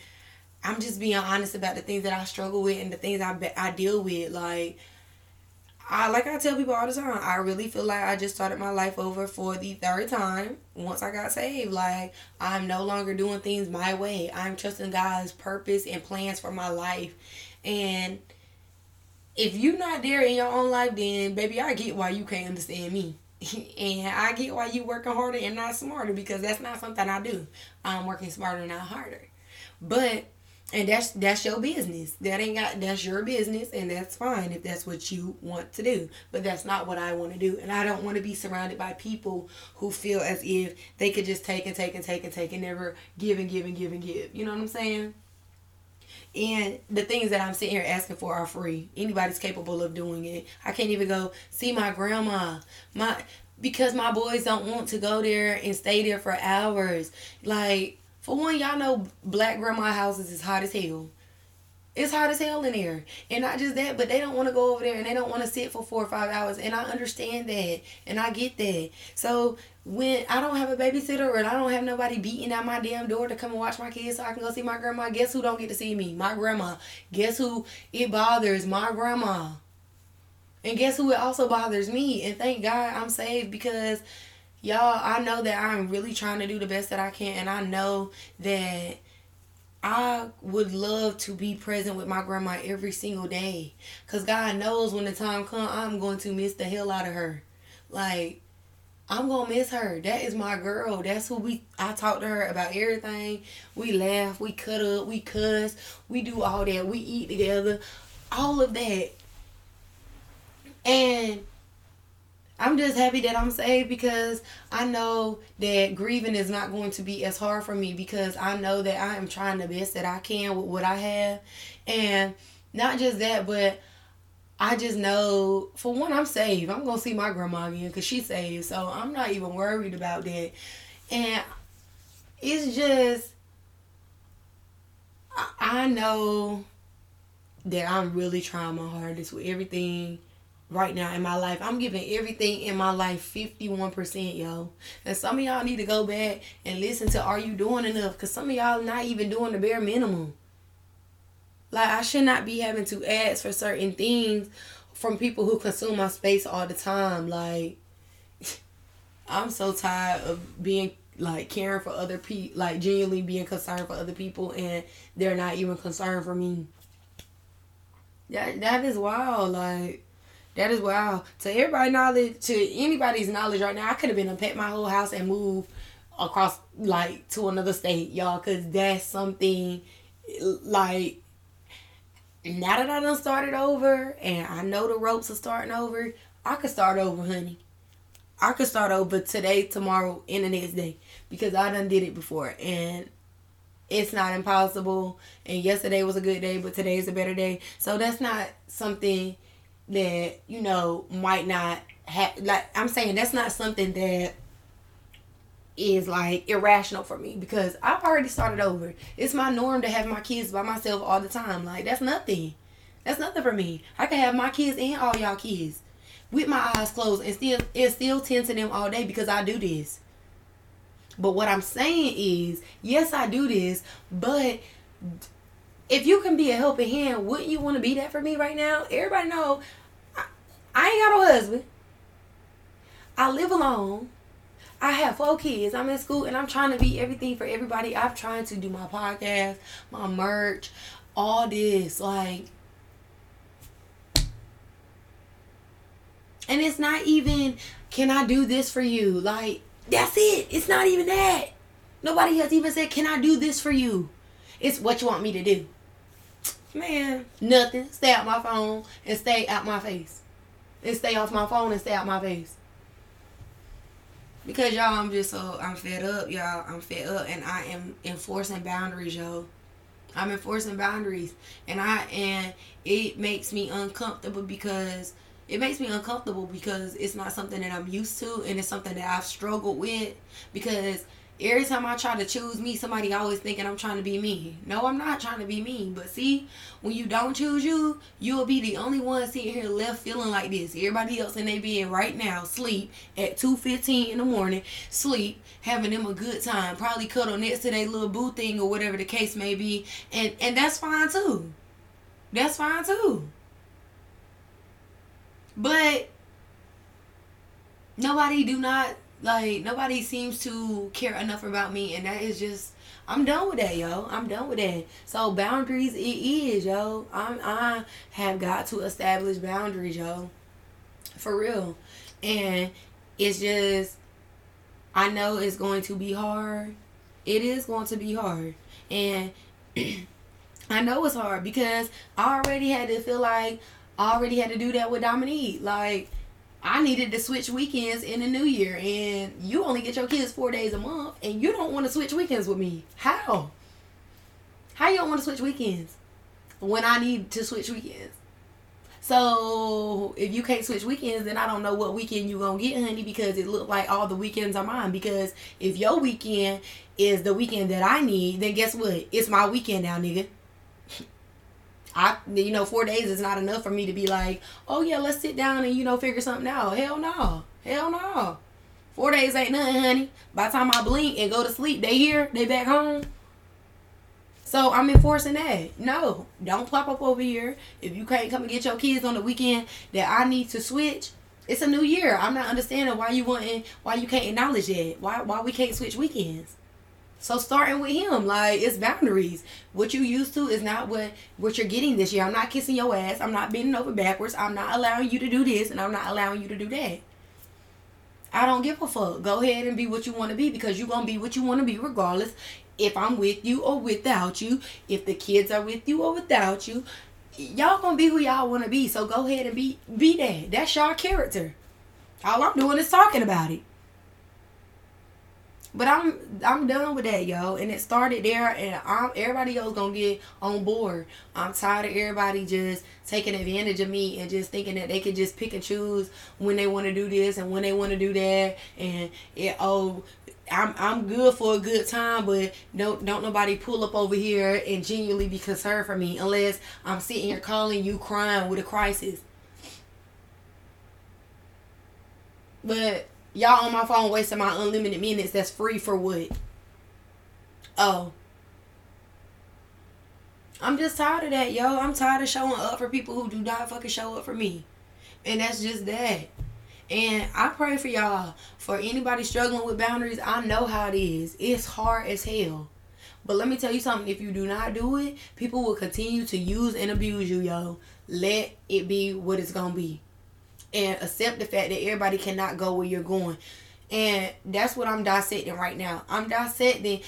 I'm just being honest about the things that I struggle with and the things I be- I deal with. Like I like I tell people all the time, I really feel like I just started my life over for the third time once I got saved. Like I'm no longer doing things my way. I'm trusting God's purpose and plans for my life, and if you're not there in your own life, then baby, I get why you can't understand me. and I get why you working harder and not smarter because that's not something I do. I'm working smarter, not harder. But and that's that's your business. That ain't got that's your business and that's fine if that's what you want to do. But that's not what I want to do. And I don't want to be surrounded by people who feel as if they could just take and take and take and take and never give and give and give and give. You know what I'm saying? And the things that I'm sitting here asking for are free. Anybody's capable of doing it. I can't even go see my grandma. My because my boys don't want to go there and stay there for hours. Like, for one, y'all know black grandma houses is hot as hell. It's hot as hell in there. And not just that, but they don't want to go over there and they don't want to sit for four or five hours. And I understand that. And I get that. So when I don't have a babysitter or I don't have nobody beating at my damn door to come and watch my kids so I can go see my grandma, guess who don't get to see me? My grandma. Guess who it bothers? My grandma. And guess who it also bothers me? And thank God I'm saved because y'all, I know that I'm really trying to do the best that I can and I know that I would love to be present with my grandma every single day. Cause God knows when the time comes, I'm going to miss the hell out of her. Like, I'm gonna miss her. That is my girl. That's who we. I talk to her about everything. We laugh, we cut up, we cuss, we do all that. We eat together, all of that. And I'm just happy that I'm saved because I know that grieving is not going to be as hard for me because I know that I am trying the best that I can with what I have. And not just that, but I just know, for one, I'm saved. I'm going to see my grandma again because she's saved. So I'm not even worried about that. And it's just, I, know that I'm really trying my hardest with everything right now in my life. I'm giving everything in my life 51%, yo. And some of y'all need to go back and listen to Are You Doing Enough? Because some of y'all not even doing the bare minimum. Like, I should not be having to ask for certain things from people who consume my space all the time. Like, I'm so tired of being like caring for other people, like genuinely being concerned for other people, and they're not even concerned for me. That that is wild. Like, that is wow. To everybody knowledge, to anybody's knowledge right now, I could have been pet my whole house and move across like to another state, y'all, cause that's something like now that I done started over and I know the ropes are starting over, I could start over, honey. I could start over today, tomorrow, and the next day because I done did it before and it's not impossible. And yesterday was a good day, but today is a better day. So that's not something that you know might not have like i'm saying that's not something that is like irrational for me because i've already started over. It's my norm to have my kids by myself all the time. Like that's nothing. That's nothing for me. I can have my kids and all y'all kids with my eyes closed and still and still tend to them all day because i do this. But what i'm saying is yes i do this but if you can be a helping hand, wouldn't you want to be that for me right now? Everybody know I, I ain't got no husband. I live alone. I have four kids. I'm in school and I'm trying to be everything for everybody. I'm trying to do my podcast, my merch, all this. Like, and it's not even, can I do this for you? Like, that's it. It's not even that. Nobody has even said, can I do this for you? It's what you want me to do. Man, nothing. Stay out my phone and stay out my face. And stay off my phone and stay out my face. Because y'all, I'm just so I'm fed up, y'all. I'm fed up, and I am enforcing boundaries, yo. I'm enforcing boundaries, and I and it makes me uncomfortable because it makes me uncomfortable because it's not something that I'm used to, and it's something that I've struggled with because every time I try to choose me, somebody always thinking I'm trying to be me. No, I'm not trying to be me. But see, when you don't choose you, you'll be the only one sitting here left feeling like this. Everybody else in their bed right now, sleep at 2.15 in the morning, sleep, having them a good time. Probably cuddle next to their little boo thing or whatever the case may be. And, and that's fine too. That's fine too. But nobody do not like nobody seems to care enough about me, and that is just I'm done with that, yo. I'm done with that. So boundaries, it is, yo. I'm I have got to establish boundaries, yo, for real, and it's just I know it's going to be hard. It is going to be hard, and I know it's hard because I already had to feel like I already had to do that with Dominique, like I needed to switch weekends in the new year, and you only get your kids four days a month, and you don't want to switch weekends with me. How? How you don't want to switch weekends when I need to switch weekends? So if you can't switch weekends, then I don't know what weekend you gonna get, honey, because it looked like all the weekends are mine. Because if your weekend is the weekend that I need, then guess what? It's my weekend now, nigga. I, you know, four days is not enough for me to be like, oh yeah, let's sit down and you know figure something out. Hell no, hell no. Four days ain't nothing, honey. By the time I blink and go to sleep, they here, they back home. So I'm enforcing that. No, don't pop up over here. If you can't come and get your kids on the weekend that I need to switch, it's a new year. I'm not understanding why you want why you can't acknowledge that. Why why we can't switch weekends. So starting with him, like it's boundaries. What you used to is not what what you're getting this year. I'm not kissing your ass. I'm not bending over backwards. I'm not allowing you to do this, and I'm not allowing you to do that. I don't give a fuck. Go ahead and be what you want to be because you're gonna be what you want to be regardless. If I'm with you or without you, if the kids are with you or without you, y'all gonna be who y'all want to be. So go ahead and be be that. That's your character. All I'm doing is talking about it. But I'm I'm done with that, yo. And it started there, and I'm everybody else gonna get on board. I'm tired of everybody just taking advantage of me and just thinking that they can just pick and choose when they want to do this and when they want to do that, and it oh. I'm I'm good for a good time, but don't don't nobody pull up over here and genuinely be concerned for me unless I'm sitting here calling you crying with a crisis. But Y'all on my phone wasting my unlimited minutes that's free for what? Oh. I'm just tired of that, yo. I'm tired of showing up for people who do not fucking show up for me. And that's just that. And I pray for y'all. For anybody struggling with boundaries, I know how it is. It's hard as hell. But let me tell you something. If you do not do it, people will continue to use and abuse you, yo. Let it be what it's to be and accept the fact that everybody cannot go where you're going. And that's what I'm dissecting right now. I'm dissecting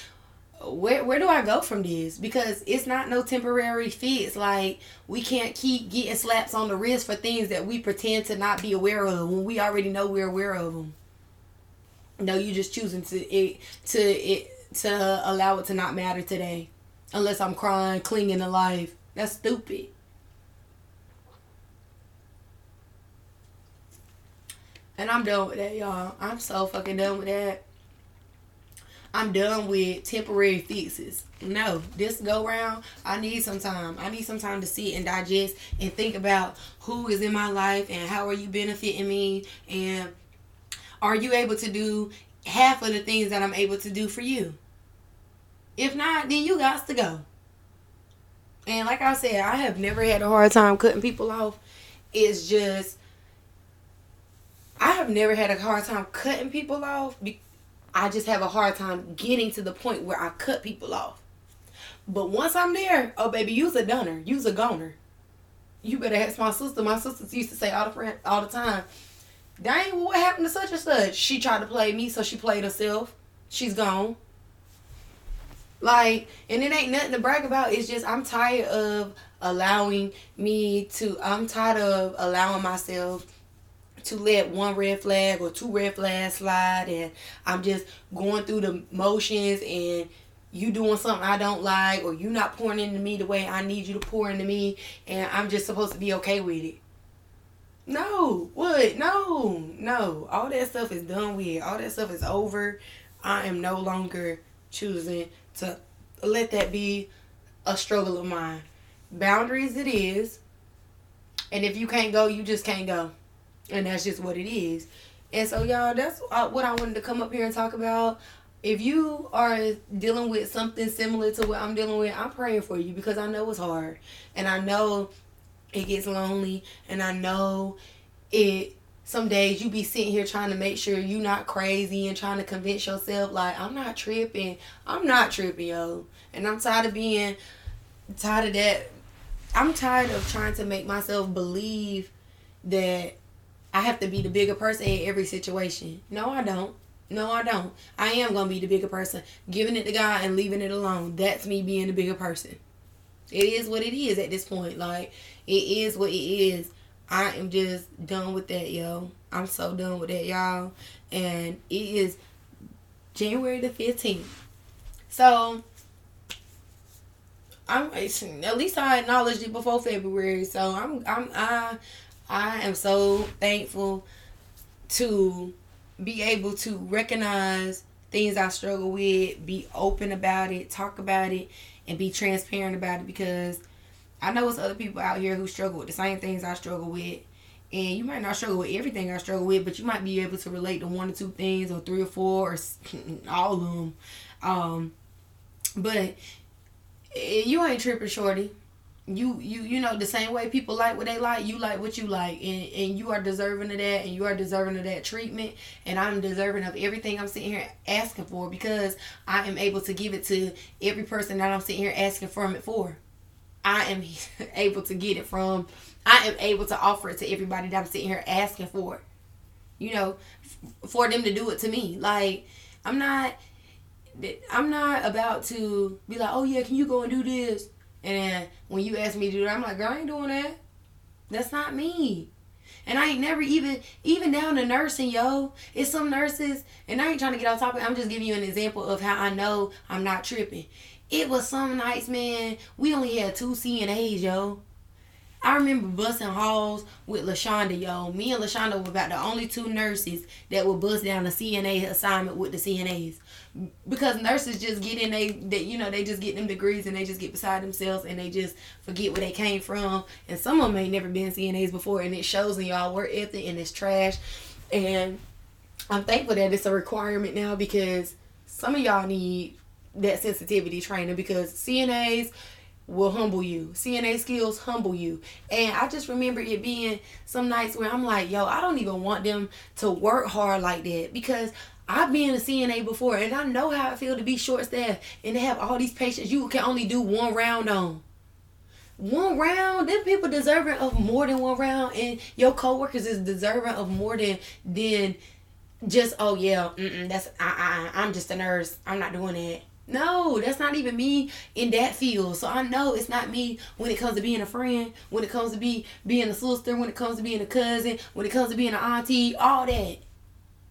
where where do I go from this? Because it's not no temporary fix. Like we can't keep getting slaps on the wrist for things that we pretend to not be aware of when we already know we're aware of them. No, you're just choosing to it to it to allow it to not matter today, unless I'm crying, clinging to life. That's stupid. And I'm done with that, y'all. I'm so fucking done with that. I'm done with temporary fixes. No, this go round, I need some time. I need some time to sit and digest and think about who is in my life and how are you benefiting me and are you able to do half of the things that I'm able to do for you? If not, then you got to go. And like I said, I have never had a hard time cutting people off. It's just I have never had a hard time cutting people off. I just have a hard time getting to the point where I cut people off. But once I'm there, oh baby, you's a dunner, you's a goner. You better ask my sister. My sisters used to say all the friend, all the time. Dang, what happened to such and such? She tried to play me, so she played herself. She's gone. Like, and it ain't nothing to brag about. It's just I'm tired of allowing me to. I'm tired of allowing myself to let one red flag or two red flags slide, and I'm just going through the motions and you doing something I don't like or you not pouring into me the way I need you to pour into me and I'm just supposed to be okay with it. No, what? No, no. All that stuff is done with. All that stuff is over. I am no longer choosing to let that be a struggle of mine. Boundaries it is. And if you can't go, you just can't go. And that's just what it is. And so, y'all, that's uh, what I wanted to come up here and talk about. If you are dealing with something similar to what I'm dealing with, I'm praying for you because I know it's hard. And I know it gets lonely. And I know it some days you be sitting here trying to make sure you not crazy and trying to convince yourself like I'm not tripping. I'm not tripping, yo. And I'm tired of being tired of that. I'm tired of trying to make myself believe that I have to be the bigger person in every situation. No, I don't. No, I don't. I am gonna be the bigger person, giving it to God and leaving it alone. That's me being the bigger person. It is what it is at this point. Like it is what it is. I am just done with that, yo. I'm so done with that, y'all. And it is January the 15th. So, I'm at least I acknowledged it before February. So, I'm I'm I I am so thankful to be able to recognize things I struggle with, be open about it, talk about it, and be transparent about it because I know it's other people out here who struggle with the same things I struggle with. And you might not struggle with everything I struggle with, but you might be able to relate to one or two things, or three or four, or all of them. Um, but eh, you ain't tripping, shorty. You you you know the same way people like what they like, you like what you like, and and you are deserving of that, and you are deserving of that treatment, and I'm deserving of everything I'm sitting here asking for because I am able to give it to every person that I'm sitting here asking from it for. I am able to get it from. I am able to offer it to everybody that I'm sitting here asking for. You know, for them to do it to me. Like I'm not. I'm not about to be like, oh yeah, can you go and do this? And when you ask me to do that, I'm like, girl, I ain't doing that. That's not me. And I ain't never even even down to nursing, yo. It's some nurses, and I ain't trying to get off topic. I'm just giving you an example of how I know I'm not tripping. It was some nights, man. We only had two CNAs, yo. I remember busting halls with Lashonda, yo. Me and Lashonda were about the only two nurses that would bust down a CNA assignment with the CNAs. Because nurses just get in they, they you know, they just get them degrees and they just get beside themselves and they just forget where they came from. And some of them ain't never been CNAs before and it shows in y'all work ethic and it's trash. And I'm thankful that it's a requirement now because some of y'all need that sensitivity training because CNAs will humble you. CNA skills humble you. And I just remember it being some nights where I'm like, yo, I don't even want them to work hard like that because I've been a CNA before and I know how it feels to be short staffed and to have all these patients you can only do one round on. One round, them people deserving of more than one round, and your coworkers is deserving of more than than just oh yeah, that's I I I'm just a nurse. I'm not doing it. No, that's not even me in that field. So I know it's not me when it comes to being a friend, when it comes to be being a sister, when it comes to being a cousin, when it comes to being an auntie, all that.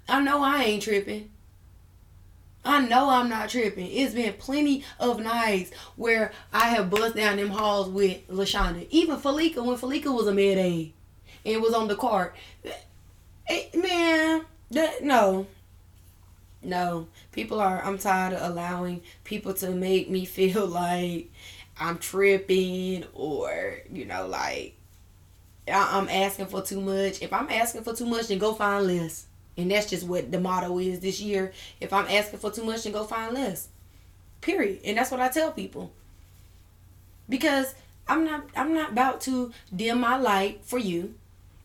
I know I ain't tripping. I know I'm not tripping. It's been plenty of nights where I have bust down them halls with Lashonda. Even Falika, when Falika was a med aide and was on the cart. Hey, eh, man, that no. No, people are. I'm tired of allowing people to make me feel like I'm tripping or you know like I'm asking for too much. If I'm asking for too much, then go find less. And that's just what the motto is this year. If I'm asking for too much, then go find less. Period. And that's what I tell people. Because I'm not I'm not about to dim my light for you.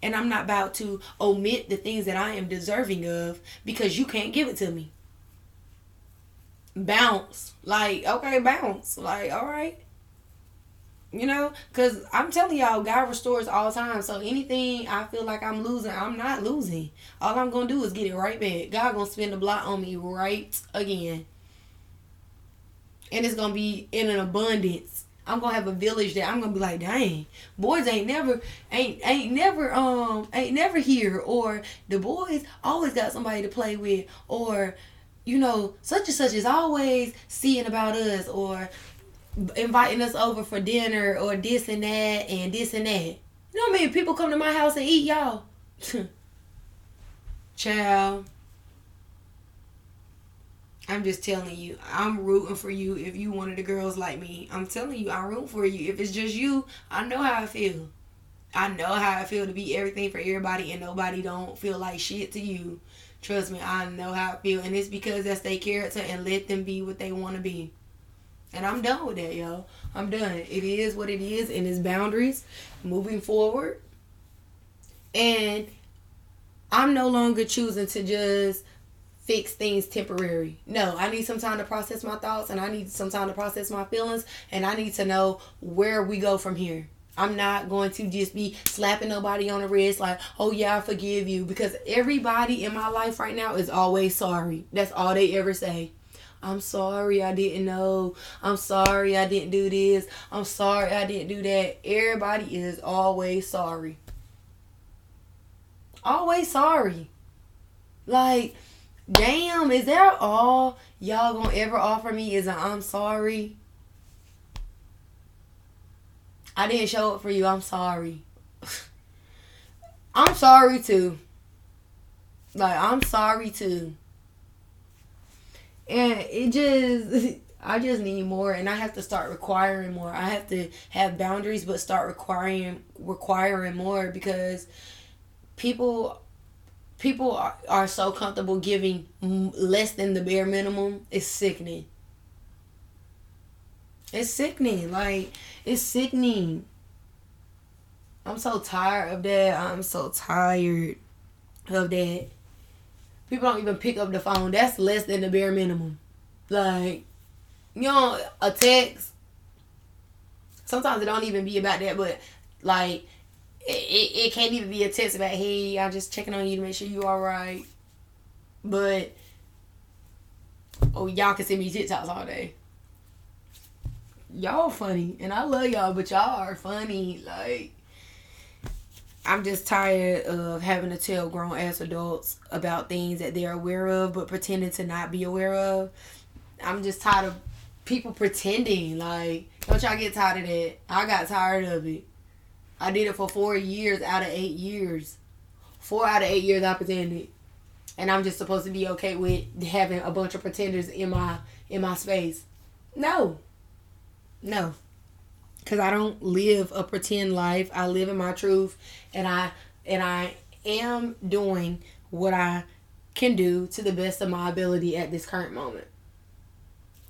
And I'm not about to omit the things that I am deserving of because you can't give it to me. bounce. Like, okay, bounce. Like, all right. You know, because I'm telling y'all, God restores all time. So anything I feel like I'm losing, I'm not losing. All I'm going to do is get it right back. God going to spend the block on me right again. And it's going to be in an abundance. I'm gonna have a village that I'm gonna be like, dang, boys ain't never ain't ain't never um ain't never here or the boys always got somebody to play with or you know, such and such is always seeing about us or inviting us over for dinner or this and that and this and that. You know what I mean? People come to my house and eat y'all. Child. I'm just telling you, I'm rooting for you if you one of the girls like me. I'm telling you, I'm rooting for you. If it's just you, I know how I feel. I know how I feel to be everything for everybody and nobody don't feel like shit to you. Trust me, I know how I feel. And it's because that's their character and let them be what they want to be. And I'm done with that, yo. I'm done. It is what it is and its boundaries moving forward. And I'm no longer choosing to just fix things temporary. No, I need some time to process my thoughts and I need some time to process my feelings and I need to know where we go from here. I'm not going to just be slapping nobody on the wrist like, oh yeah, I forgive you. Because everybody in my life right now is always sorry. That's all they ever say. I'm sorry I didn't know. I'm sorry I didn't do this. I'm sorry I didn't do that. Everybody is always sorry. Always sorry. Like, damn, is that all y'all gonna ever offer me is an I'm sorry? I didn't show up for you. I'm sorry. I'm sorry too. Like I'm sorry too. And it just I just need more and I have to start requiring more. I have to have boundaries but start requiring requiring more because people people are, are so comfortable giving less than the bare minimum. It's sickening. It's sickening. Like, it's sickening. I'm so tired of that. I'm so tired of that. People don't even pick up the phone. That's less than the bare minimum. Like, you know, a text. Sometimes it don't even be about that, but like, it, it, can't even be a text about, hey, I'm just checking on you to make sure you all right. But, oh, y'all can send me TikToks all day y'all funny and I love y'all, but y'all are funny. Like I'm just tired of having to tell grown ass adults about things that they're aware of but pretending to not be aware of. I'm just tired of people pretending. Like, don't y'all get tired of that? I got tired of it. I did it for four years out of eight years. Four out of eight years I pretended. And I'm just supposed to be okay with having a bunch of pretenders in my in my space. No. No. Cause I don't live a pretend life. I live in my truth and I and I am doing what I can do to the best of my ability at this current moment.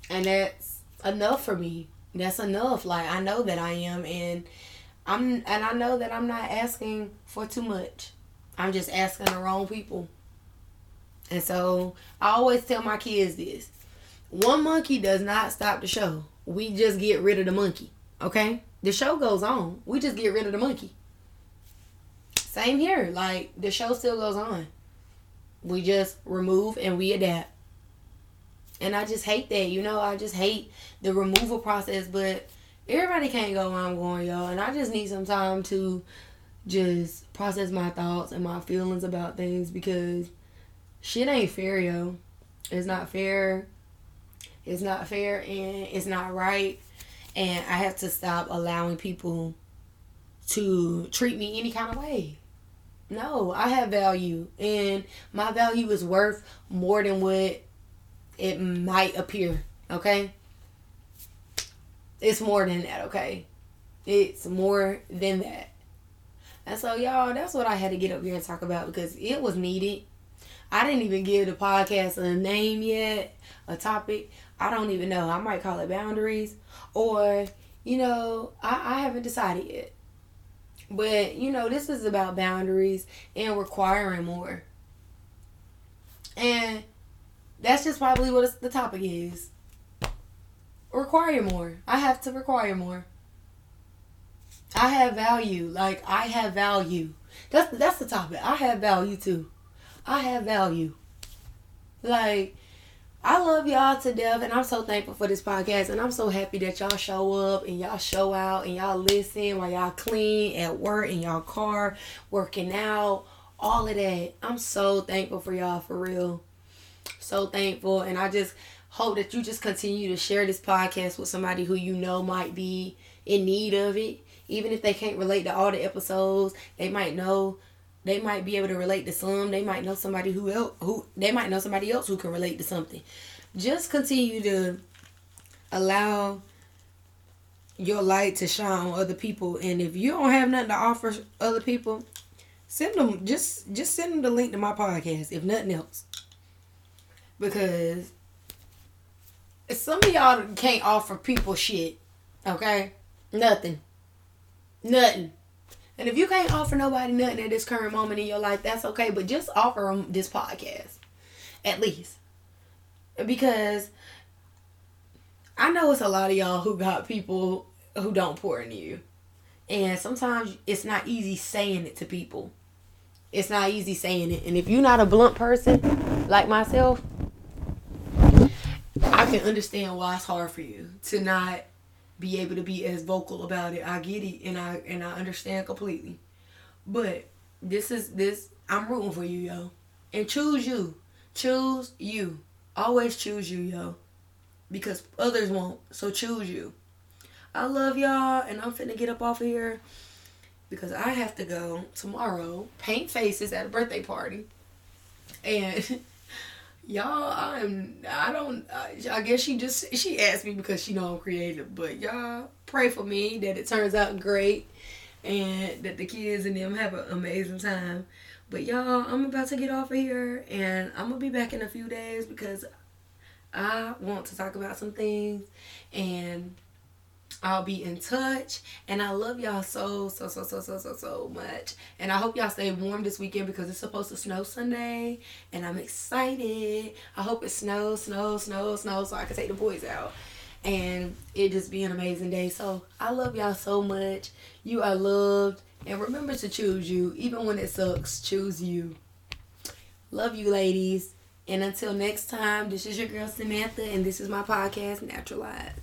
And that's enough for me. That's enough. Like I know that I am and I'm and I know that I'm not asking for too much. I'm just asking the wrong people. And so I always tell my kids this. One monkey does not stop the show we just get rid of the monkey. Okay? The show goes on. We just get rid of the monkey. Same here. Like the show still goes on. We just remove and we adapt. And I just hate that. You know, I just hate the removal process, but everybody can't go where I'm going, y'all. And I just need some time to just process my thoughts and my feelings about things because shit ain't fair, yo. It's not fair it's not fair and it's not right. And I have to stop allowing people to treat me any kind of way. No, I have value and my value is worth more than what it might appear, okay? It's more than that, okay? It's more than that. And so, y'all, that's what I had to get up here and talk about because it was needed. I didn't even give the podcast a name yet, a topic. I don't even know. I might call it boundaries or, you know, I, I haven't decided yet. But, you know, this is about boundaries and requiring more. And that's just probably what the topic is. Require more. I have to require more. I have value. Like I have value. That's that's the topic. I have value too. I have value. Like I love y'all to death and I'm so thankful for this podcast and I'm so happy that y'all show up and y'all show out and y'all listen while y'all clean at work in y'all car, working out, all of that. I'm so thankful for y'all for real. So thankful and I just hope that you just continue to share this podcast with somebody who you know might be in need of it. Even if they can't relate to all the episodes, they might know they might be able to relate to some. They might know somebody who else who they might know somebody else who can relate to something. Just continue to allow your light to shine on other people. And if you don't have nothing to offer other people, send them just just send them the link to my podcast, if nothing else. Because some of y'all can't offer people shit. Okay? Nothing. Nothing. And if you can't offer nobody nothing at this current moment in your life, that's okay. But just offer them this podcast, at least, because I know it's a lot of y'all who got people who don't pour into you, and sometimes it's not easy saying it to people. It's not easy saying it, and if you're not a blunt person like myself, I can understand why it's hard for you to not be able to be as vocal about it. I get it and I and I understand completely. But this is this I'm rooting for you, yo. And choose you. Choose you. Always choose you, yo. Because others won't. So choose you. I love y'all and I'm finna get up off of here because I have to go tomorrow paint faces at a birthday party. And y'all i'm i don't i guess she just she asked me because she know i'm creative but y'all pray for me that it turns out great and that the kids and them have an amazing time. But y'all i'm about to get off of here and i'm gonna be back in a few days because i want to talk about some things and I'll be in touch. And I love y'all so, so, so, so, so, so, so much. And I hope y'all stay warm this weekend because it's supposed to snow Sunday. And I'm excited. I hope it snows, snows, snows, snows so I can take the boys out. And it just be an amazing day. So I love y'all so much. You are loved. And remember to choose you. Even when it sucks, choose you. Love you, ladies. And until next time, this is your girl Samantha, and this is my podcast, Naturalize.